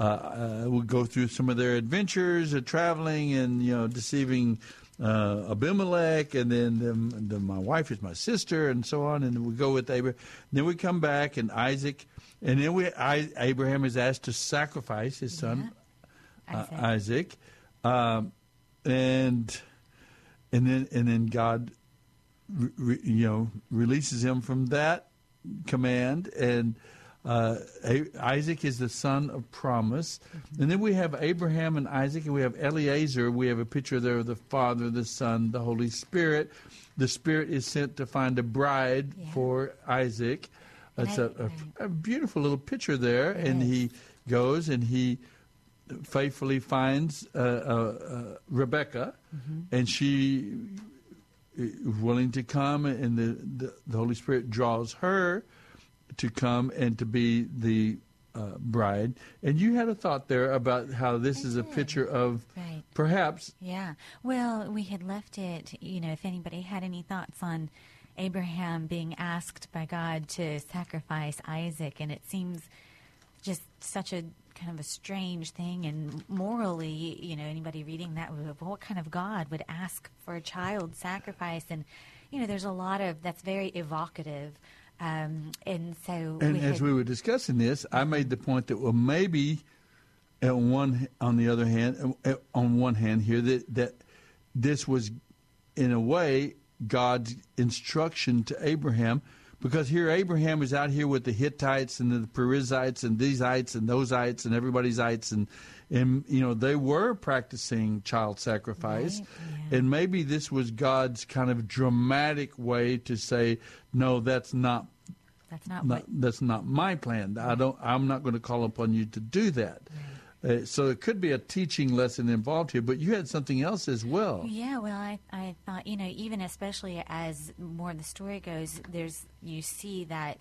uh, uh, we'll go through some of their adventures of traveling and you know deceiving uh, Abimelech, and then them, the, my wife is my sister, and so on. And we go with Abraham. Then we come back, and Isaac, and then we I, Abraham is asked to sacrifice his son uh, Isaac. Isaac, um, and and then and then God, re- you know, releases him from that command, and uh, Isaac is the son of promise. Mm-hmm. And then we have Abraham and Isaac, and we have Eliezer. We have a picture there of the Father, the Son, the Holy Spirit. The Spirit is sent to find a bride yeah. for Isaac. That's a, a, a, beautiful little picture there. And he goes and he faithfully finds uh, uh, uh, Rebecca, mm-hmm. and she is willing to come, and the, the, the Holy Spirit draws her to come and to be the uh, bride. And you had a thought there about how this I is did. a picture of right. perhaps. Yeah. Well, we had left it, you know, if anybody had any thoughts on Abraham being asked by God to sacrifice Isaac, and it seems just such a kind of a strange thing and morally you know anybody reading that what kind of god would ask for a child sacrifice and you know there's a lot of that's very evocative um, and so, and we as had, we were discussing this, I made the point that well, maybe, on one on the other hand, uh, on one hand here that that this was, in a way, God's instruction to Abraham, because here Abraham is out here with the Hittites and the Perizzites and these ites and thoseites and everybody'sites and and you know they were practicing child sacrifice right, yeah. and maybe this was god's kind of dramatic way to say no that's not that's not, not that's not my plan right. i don't i'm not going to call upon you to do that right. uh, so it could be a teaching lesson involved here but you had something else as well yeah well i i thought you know even especially as more the story goes there's you see that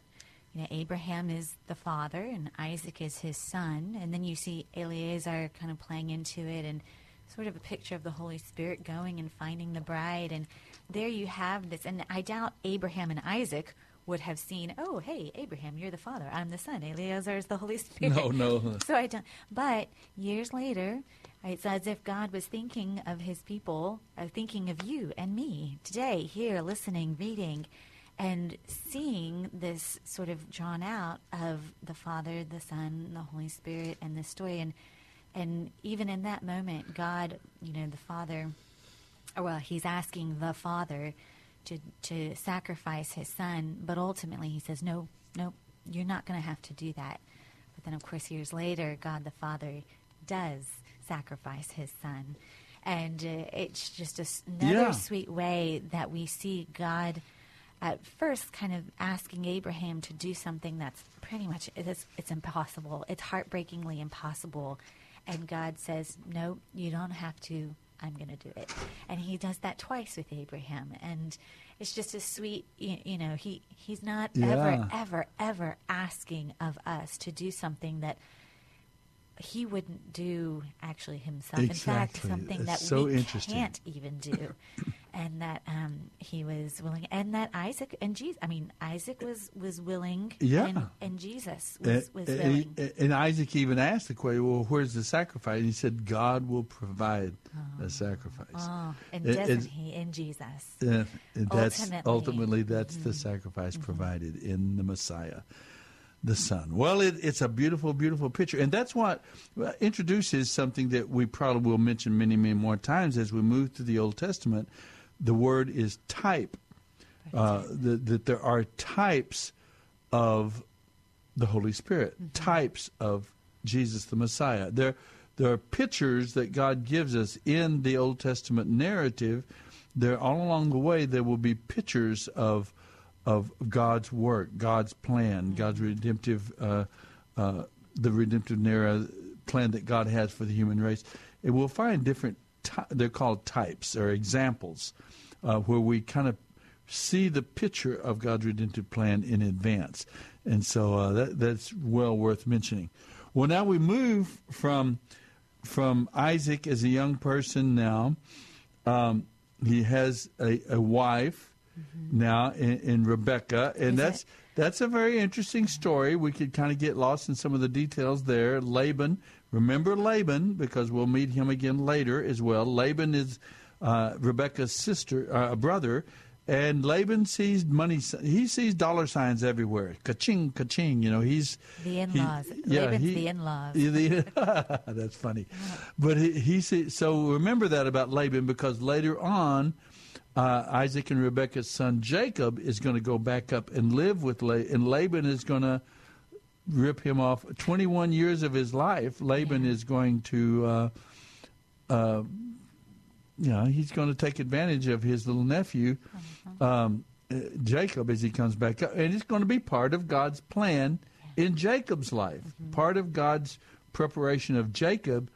you know, Abraham is the father and Isaac is his son. And then you see Eliezer kind of playing into it and sort of a picture of the Holy Spirit going and finding the bride. And there you have this. And I doubt Abraham and Isaac would have seen, oh, hey, Abraham, you're the father. I'm the son. Eliezer is the Holy Spirit. No, no. so I don't. But years later, it's as if God was thinking of his people, uh, thinking of you and me today, here, listening, reading and seeing this sort of drawn out of the Father, the Son, the Holy Spirit, and this story, and and even in that moment, God, you know, the Father, or well, He's asking the Father to to sacrifice His Son, but ultimately He says, no, no, you're not going to have to do that. But then, of course, years later, God the Father does sacrifice His Son, and uh, it's just a, another yeah. sweet way that we see God at first kind of asking Abraham to do something that's pretty much it's, it's impossible. It's heartbreakingly impossible. And God says, "No, you don't have to. I'm going to do it." And he does that twice with Abraham, and it's just a sweet, you, you know, he he's not yeah. ever ever ever asking of us to do something that he wouldn't do actually himself. Exactly. In fact, something that so we can't even do. and that um, he was willing, and that Isaac and Jesus. I mean, Isaac was was willing, yeah, and, and Jesus was, was and, willing. And, and, Isaac even asked the question, "Well, where's the sacrifice?" And he said, "God will provide oh. a sacrifice." Oh, and doesn't he in Jesus? Yeah, that's ultimately, ultimately that's mm-hmm. the sacrifice mm-hmm. provided in the Messiah the Son. Well, it, it's a beautiful, beautiful picture. And that's what introduces something that we probably will mention many, many more times as we move through the Old Testament. The word is type. Uh, that, that there are types of the Holy Spirit, mm-hmm. types of Jesus the Messiah. There, there are pictures that God gives us in the Old Testament narrative. There, all along the way, there will be pictures of of God's work, God's plan, God's redemptive, uh, uh, the redemptive narrative plan that God has for the human race. And we'll find different, they're called types or examples, uh, where we kind of see the picture of God's redemptive plan in advance. And so uh, that, that's well worth mentioning. Well, now we move from from Isaac as a young person now. Um, he has a, a wife mm-hmm. now in, in, Rebecca, and Is that's it? that's a very interesting story. We could kind of get lost in some of the details there. Laban, remember Laban because we'll meet him again later as well. Laban is uh, Rebecca's sister, uh, brother. And Laban sees money. He sees dollar signs everywhere. Ka-ching, ka-ching. You know, he's the in-laws. He, yeah, Laban's he, the in-laws. The, that's funny. But he, he sees. So remember that about Laban because later on, uh, Isaac and Rebekah's son Jacob is going to go back up and live with Laban, and Laban is going to rip him off. 21 years of his life, Laban is going to, uh, uh, you know, he's going to take advantage of his little nephew, um, uh, Jacob, as he comes back up. And it's going to be part of God's plan in Jacob's life, part of God's preparation of Jacob.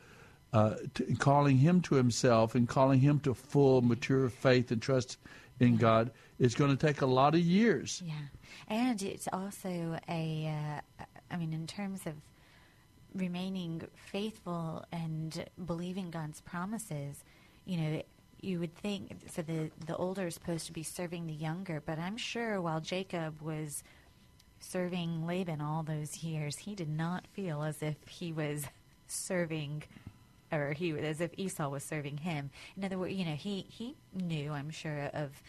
Uh, to, calling him to himself and calling him to full, mature faith and trust in God is going to take a lot of years. Yeah, and it's also a. Uh, I mean, in terms of remaining faithful and believing God's promises, you know, you would think so. The the older is supposed to be serving the younger, but I'm sure while Jacob was serving Laban all those years, he did not feel as if he was serving or he as if Esau was serving him. In other words, you know, he he knew, I'm sure, of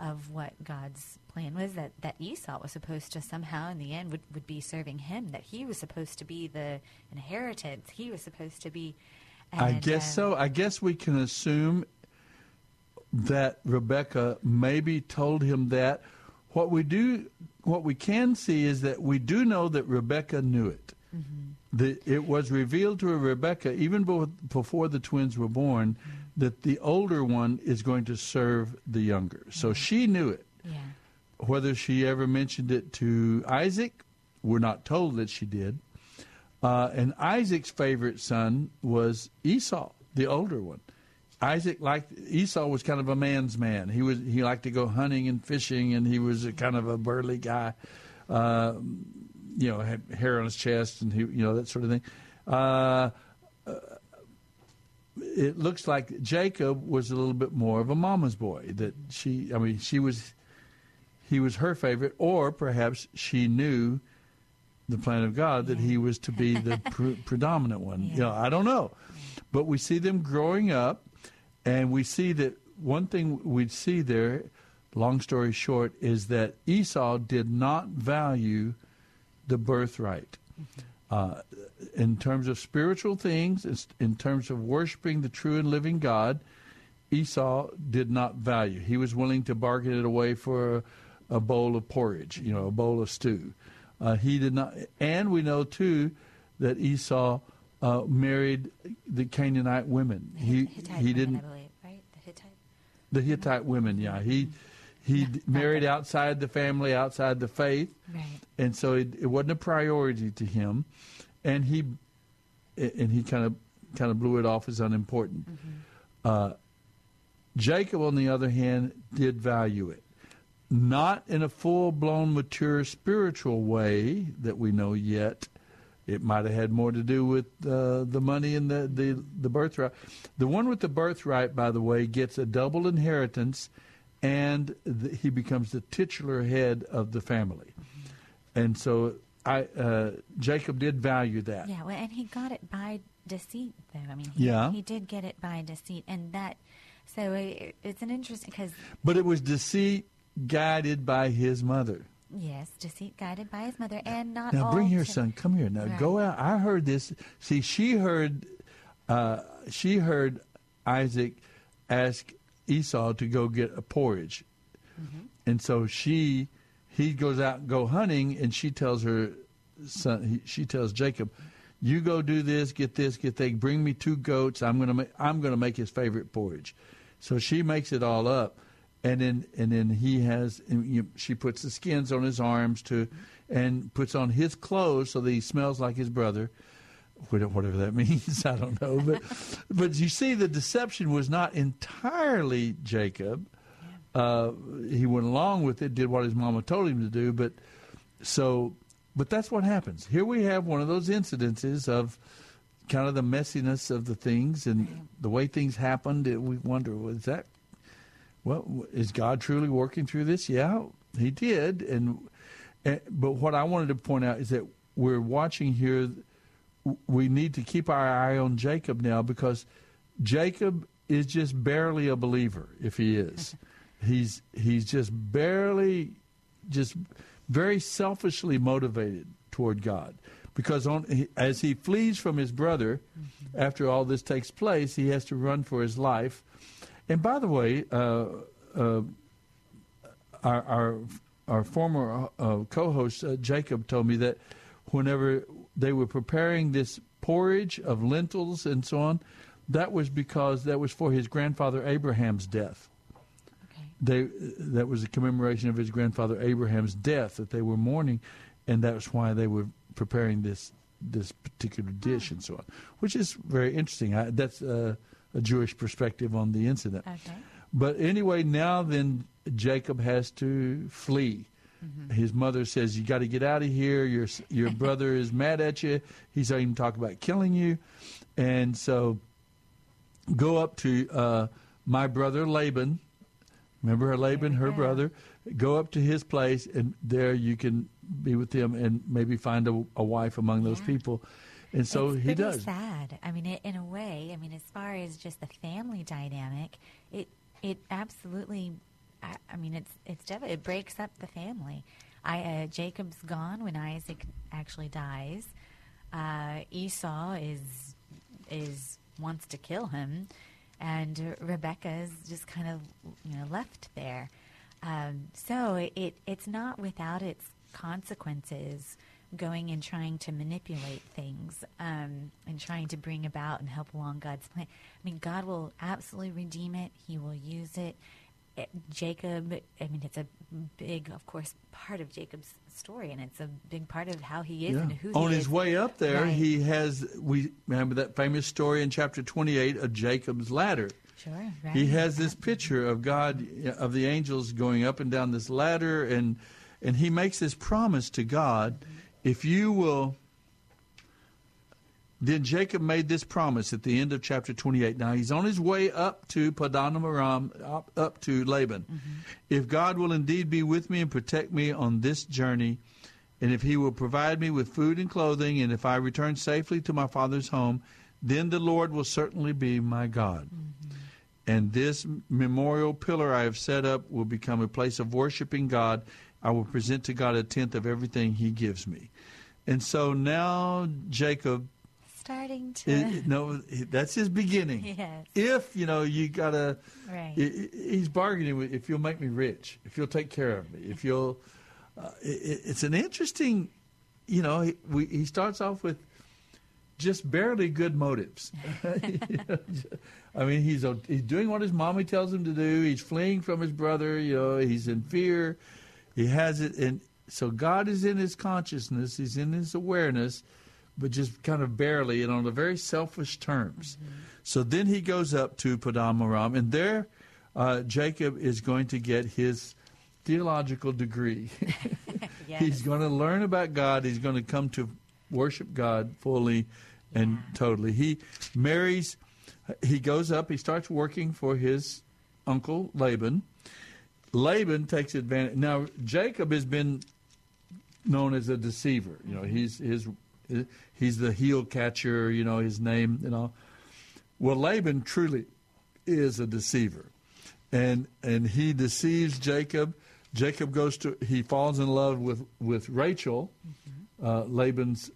of what God's plan was that that Esau was supposed to somehow in the end would would be serving him. That he was supposed to be the inheritance. He was supposed to be. I guess um, so. I guess we can assume that Rebecca maybe told him that. What we do, what we can see is that we do know that Rebecca knew it. The, it was revealed to Rebecca even before the twins were born that the older one is going to serve the younger. So she knew it. Yeah. Whether she ever mentioned it to Isaac, we're not told that she did. Uh, and Isaac's favorite son was Esau, the older one. Isaac liked Esau was kind of a man's man. He was he liked to go hunting and fishing, and he was a kind of a burly guy. Uh, you know, had hair on his chest, and he you know that sort of thing. Uh, it looks like Jacob was a little bit more of a mama's boy. That she, I mean, she was he was her favorite, or perhaps she knew the plan of God that he was to be the pre- predominant one. You know, I don't know, but we see them growing up, and we see that one thing we see there. Long story short, is that Esau did not value the birthright. Mm-hmm. Uh, in terms of spiritual things, in terms of worshiping the true and living God, Esau did not value. He was willing to bargain it away for a, a bowl of porridge, you know, a bowl of stew. Uh, he did not, and we know too that Esau uh, married the Canaanite women. He Hittite he didn't I believe, right? The Hittite. the Hittite women. Yeah, he he married outside the family, outside the faith, Right. and so it, it wasn't a priority to him, and he and he kind of kind of blew it off as unimportant. Uh, Jacob, on the other hand, did value it, not in a full blown, mature spiritual way that we know yet. It might have had more to do with uh, the money and the, the, the birthright. The one with the birthright, by the way, gets a double inheritance, and the, he becomes the titular head of the family. And so I, uh, Jacob did value that. Yeah, well, and he got it by deceit, though. I mean, he, Yeah. he did get it by deceit, and that. So it, it's an interesting because But it was deceit guided by his mother. yes, deceit guided by his mother, and not Now bring here, to- son. Come here. Now Right. go out. I heard this. See, she heard. Uh, she heard Isaac ask Esau to go get a porridge, Mm-hmm. and so she, he goes out and go hunting, and she tells her son. He, she tells Jacob, "You go do this, get this, get that. Bring me two goats. I'm gonna make. I'm gonna make his favorite porridge." So she makes it all up, and then and then he has. and you- She puts the skins on his arms to, and puts on his clothes so that he smells like his brother. Whatever whatever that means, I don't know. But but you see, the deception was not entirely Jacob. Uh, he went along with it, did what his mama told him to do. But so, but that's what happens. Here we have one of those incidences of kind of the messiness of the things and the way things happened. and We wonder, was that well, is God truly working through this? Yeah, He did. And, and but what I wanted to point out is that we're watching here. We need to keep our eye on Jacob now because Jacob is just barely a believer. If he is, he's he's just barely, just very selfishly motivated toward God. Because on, as he flees from his brother, after all this takes place, he has to run for his life. And by the way, uh, uh, our our our former uh, co-host uh, Jacob told me that whenever they were preparing this porridge of lentils and so on, that was because that was for his grandfather Abraham's death. They that was a commemoration of his grandfather Abraham's death that they were mourning, and that's why they were preparing this this particular dish and so on, which is very interesting. I, that's uh, a Jewish perspective on the incident. Okay. But anyway, now then Jacob has to flee. His mother says, "You got to get out of here. Your your brother is mad at you. He's even talking about killing you." And so, go up to uh, my brother Laban. Remember her Laban, her brother. Go up to his place, and there you can be with him, and maybe find a, a wife among those people. And so it's he does. sad. I mean, it, in a way. I mean, as far as just the family dynamic, it it absolutely. I, I mean, it's it's dev- it breaks up the family. I uh, Jacob's gone when Isaac actually dies. Uh, Esau is is wants to kill him, and Rebecca's just kind of you know left there. Um, so it- it's not without its consequences going and trying to manipulate things um, and trying to bring about and help along God's plan. I mean, God will absolutely redeem it. He will use it. It- Jacob, I mean, it's a big, of course, part of Jacob's story, and it's a big part of how he is Yeah. and who he is. On his is. way up there, Right. he has we remember that famous story in chapter 28 of Jacob's ladder. Sure, right. He has this picture of God of the angels going up and down this ladder and and he makes this promise to God, if you will then Jacob made this promise at the end of chapter 28. Now he's on his way up to Padan Aram, up, up to Laban. Mm-hmm. If God will indeed be with me and protect me on this journey, and if he will provide me with food and clothing, and if I return safely to my father's home, then the Lord will certainly be my God. Mm-hmm. And this memorial pillar I have set up will become a place of worshiping God. I will present to God a tenth of everything he gives me. And so now Jacob starting to. it, no, that's his beginning. Yes. If you know you gotta, Right. i- i- he's bargaining with. If you'll make me rich, if you'll take care of me, if you'll, uh, it, it's an interesting, you know. He, we, he starts off with just barely good motives. I mean, he's he's doing what his mommy tells him to do. He's fleeing from his brother. You know, he's in fear. He has it, and so God is in his consciousness. He's in his awareness, but just kind of barely, and on the very selfish terms. So then he goes up to Padan Aram, and there, uh, Jacob is going to get his theological degree. He's going to learn about God. He's going to come to worship God fully and totally. He marries, he goes up, he starts working for his uncle Laban. Laban takes advantage. Now, Jacob has been known as a deceiver. You know, he's his he's the heel catcher. You know, his name. You know, well, Laban truly is a deceiver, and and he deceives Jacob. Jacob goes to he falls in love with with Rachel, uh, Laban's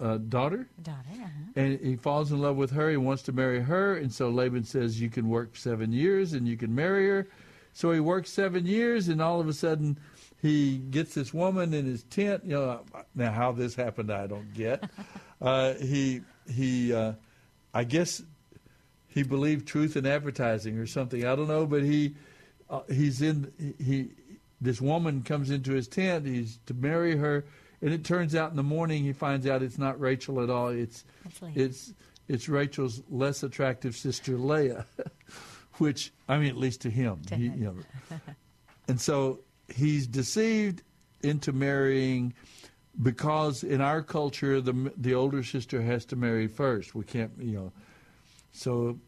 uh, daughter, Daughter, uh-huh. and he falls in love with her. He wants to marry her, and so Laban says, "You can work seven years, and you can marry her." So he works seven years, and all of a sudden, he gets this woman in his tent. You know, now how this happened, I don't get. uh, he he, uh, I guess he believed truth in advertising or something. I don't know, but he uh, he's in he. This woman comes into his tent. He's to marry her, and it turns out in the morning he finds out it's not Rachel at all. It's It's it's Rachel's less attractive sister Leah, which I mean, at least to him, he, you know, and so he's deceived into marrying because in our culture the the older sister has to marry first. We can't, you know. So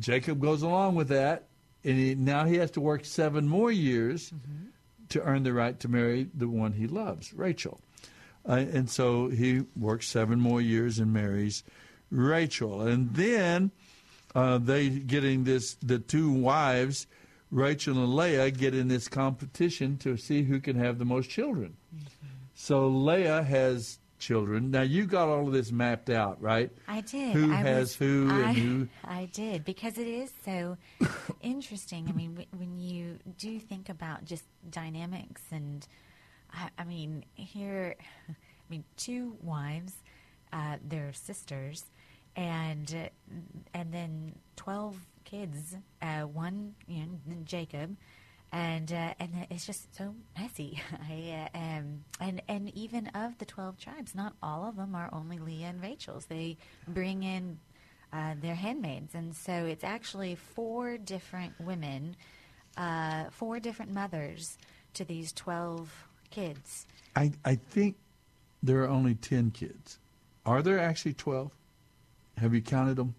Jacob goes along with that, and he, now he has to work seven more years to earn the right to marry the one he loves, Rachel. Uh, and so he works seven more years and marries Rachel, and then uh, they getting this the two wives, Rachel and Leah, get in this competition to see who can have the most children. So Leah has children. Now you got all of this mapped out, right? I did. Who I has was- who I, and who? I did because it is so interesting. I mean, wh- when you do think about just dynamics, and I, I mean, here, I mean, two wives, uh, they're sisters, and uh, and then twelve kids. Uh, one, you know, Jacob. And uh, and it's just so messy. I, uh, um, and and even of the twelve tribes, not all of them are only Leah and Rachel's. They bring in uh, their handmaids, and so it's actually four different women, uh, four different mothers to these twelve kids. I I think there are only ten kids. Are there actually twelve? Have you counted them?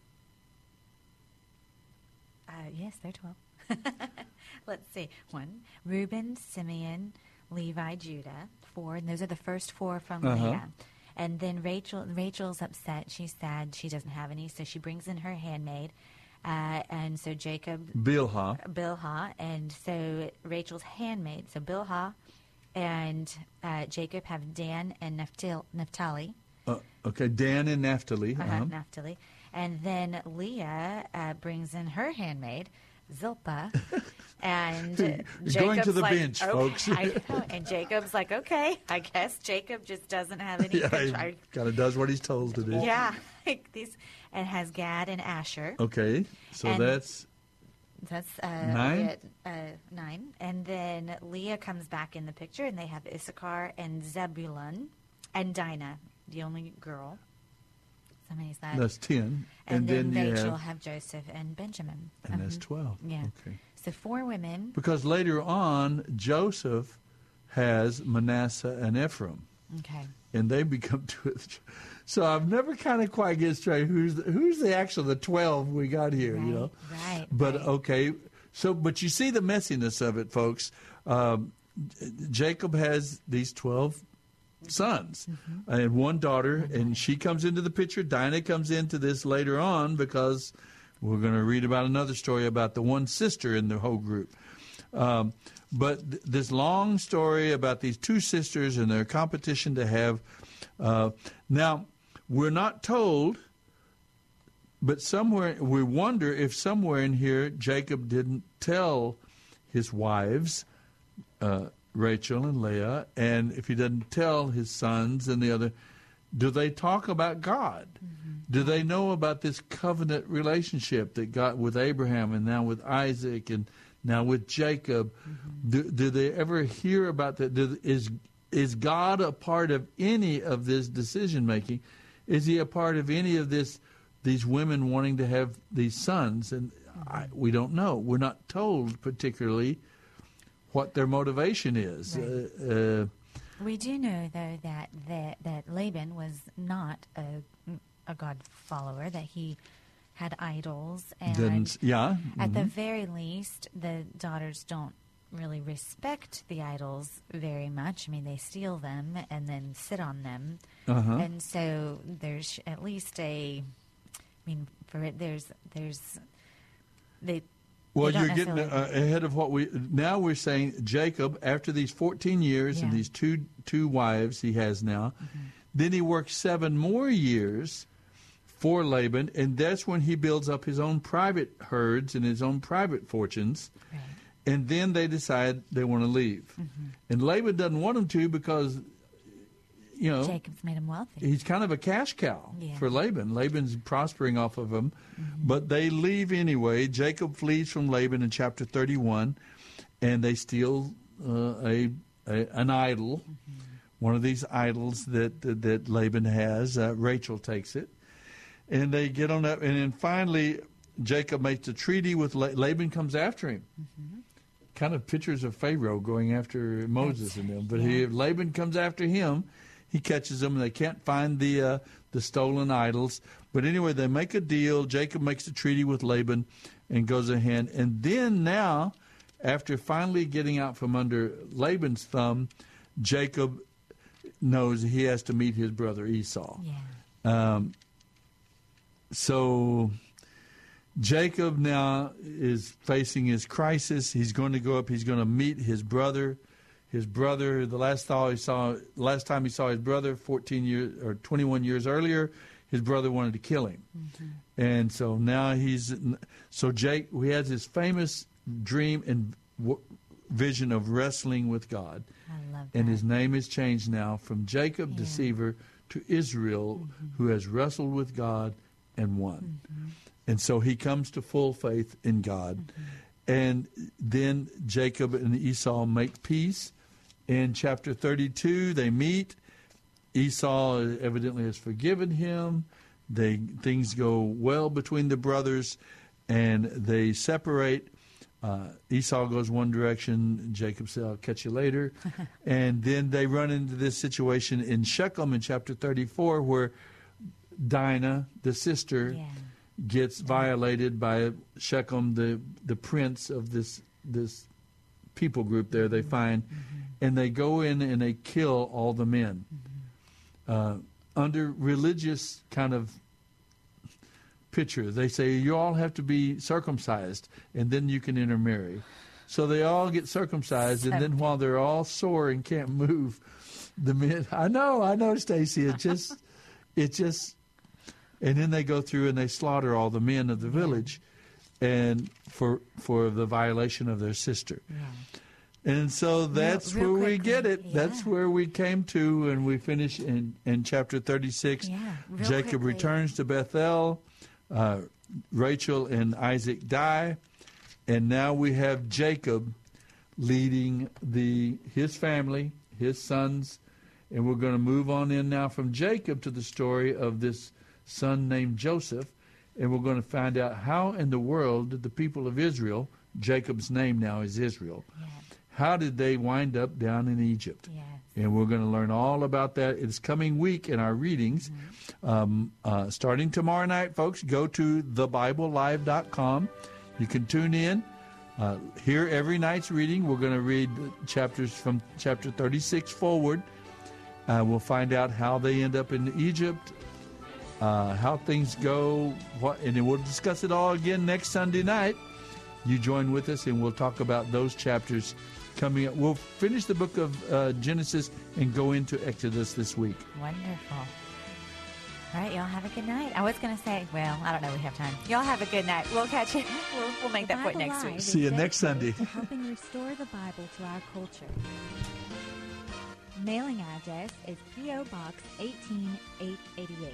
Uh, yes, they're twelve. Let's see. One, Reuben, Simeon, Levi, Judah. Four, and those are the first four from Uh-huh. Leah. And then Rachel. Rachel's upset. She's sad. She doesn't have any, so she brings in her handmaid. Uh, and so Jacob, Bilhah. Bilhah, and so Rachel's handmaid. So Bilhah and uh, Jacob have Dan and Naphtali. Naphtali Uh, okay, Dan and Naphtali. uh uh-huh. Naphtali. And then Leah uh, brings in her handmaid, Zilpah. And uh, Going to Jacob's the like, bench, "Okay." folks. I know. And Jacob's like, okay, I guess Jacob just doesn't have any Yeah, kind of does what he's told to do. Yeah, like these, and has Gad and Asher. Okay, so And- that's That's uh, Nine? Uh, nine. And then Leah comes back in the picture, and they have Issachar and Zebulun and Dinah, the only girl. So many is that? that's ten, And, then, you Rachel have, have, Joseph and Benjamin. and that's Mhm. twelve. Yeah. Okay. So four women. Because later on, Joseph has Manasseh and Ephraim, Okay. and they become two. So I've never kind of quite get straight who's the, who's the actual the twelve we got here, you know. Right. But right. okay, so but you see the messiness of it, folks. Um, Jacob has these twelve sons Mm-hmm. and one daughter, and she comes into the picture. Dinah comes into this later on because we're going to read about another story about the one sister in the whole group. Um, but th- this long story about these two sisters and their competition to have. Uh, now, we're not told, but somewhere we wonder if somewhere in here Jacob didn't tell his wives, uh, Rachel and Leah, and if he doesn't tell his sons and the other, do they talk about God? Mm-hmm. Do they know about this covenant relationship that got with Abraham and now with Isaac and now with Jacob? Mm-hmm. Do, do they ever hear about that? Do, is is God a part of any of this decision making? Is he a part of any of this? These women wanting to have these sons, and I, mm-hmm. we don't know. We're not told particularly what their motivation is. Uh, uh, We do know, though, that, that, that Laban was not a, a God follower, that he had idols. And Didn't- yeah, at the mhm. very least, the daughters don't really respect the idols very much. I mean, they steal them and then sit on them. Uh-huh. And so there's at least a, I mean, for it, there's, there's, they, Well, you're getting uh, ahead of what we now we're saying. Jacob, after these 14 years and Yeah. Mm-hmm. these two two wives he has now, then he works seven more years for Laban, and that's when he builds up his own private herds and his own private fortunes. And then they decide they want to leave, Mm-hmm. and Laban doesn't want them to because, you know, Jacob's made him wealthy. he's kind of a cash cow Yeah. for Laban. Laban's prospering off of him, but they leave anyway. Jacob flees from Laban in chapter 31, and they steal uh, a, a an idol, one of these idols that that Laban has. Uh, Rachel takes it, and they get on up, and then finally Jacob makes a treaty with La- Laban. Comes after him. Kind of pictures of Pharaoh going after Moses and them, but he, Laban comes after him. He catches them, and they can't find the uh, the stolen idols. But anyway, they make a deal. Jacob makes a treaty with Laban, and goes ahead. And then now, after finally getting out from under Laban's thumb, Jacob knows he has to meet his brother Esau. Yeah. Um, so Jacob now is facing his crisis. He's going to go up. He's going to meet his brother. His brother. The last thought he saw, last time he saw his brother, 14 years or 21 years earlier, his brother wanted to kill him, mm-hmm. and so now he's so Jake. He has his famous dream and w- vision of wrestling with God, I love and his name is changed now from Jacob, deceiver, to Israel, mm-hmm. who has wrestled with God and won. Mm-hmm. And so he comes to full faith in God. And then Jacob and Esau make peace. In chapter 32, they meet. Esau evidently has forgiven him. They things go well between the brothers, and they separate. Uh, Esau goes one direction. Jacob says, "I'll catch you later," and then they run into this situation in Shechem in chapter 34, where Dinah, the sister, gets violated by Shechem, the the prince of this this people group. There, they mm-hmm. find, mm-hmm. and they go in and they kill all the men mm-hmm. uh, under religious kind of picture. They say you all have to be circumcised, and then you can intermarry. So they all get circumcised, and then while they're all sore and can't move, the men. I know, I know, Stacy. It just, it just, and then they go through and they slaughter all the men of the village, and for for the violation of their sister. And so that's real where we get it. That's where we came to, and we finish in, in chapter 36. Yeah, Jacob quickly. returns to Bethel. Uh, Rachel and Isaac die. And now we have Jacob leading the his family, his sons. And we're going to move on in now from Jacob to the story of this son named Joseph. And we're going to find out how in the world did the people of Israel, Jacob's name now is Israel, how did they wind up down in Egypt? And we're going to learn all about that. It's coming week in our readings. Um, uh, starting tomorrow night, folks, go to thebiblelive.com. You can tune in. Uh, hear every night's reading. We're going to read chapters from chapter 36 forward. Uh, we'll find out how they end up in Egypt, uh, how things go, what, and then we'll discuss it all again next Sunday night. You join with us, and we'll talk about those chapters coming up. We'll finish the book of uh, Genesis and go into Exodus this week. Wonderful. All right, y'all have a good night. I was going to say, well, I don't know. We have time. Y'all have a good night. We'll catch you. We'll, we'll make that point Bible next week. See you next Sunday. helping restore the Bible to our culture. Mailing address is P.O. Box 18888.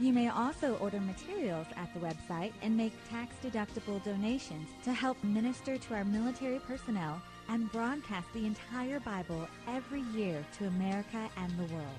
You may also order materials at the website and make tax-deductible donations to help minister to our military personnel and broadcast the entire Bible every year to America and the world.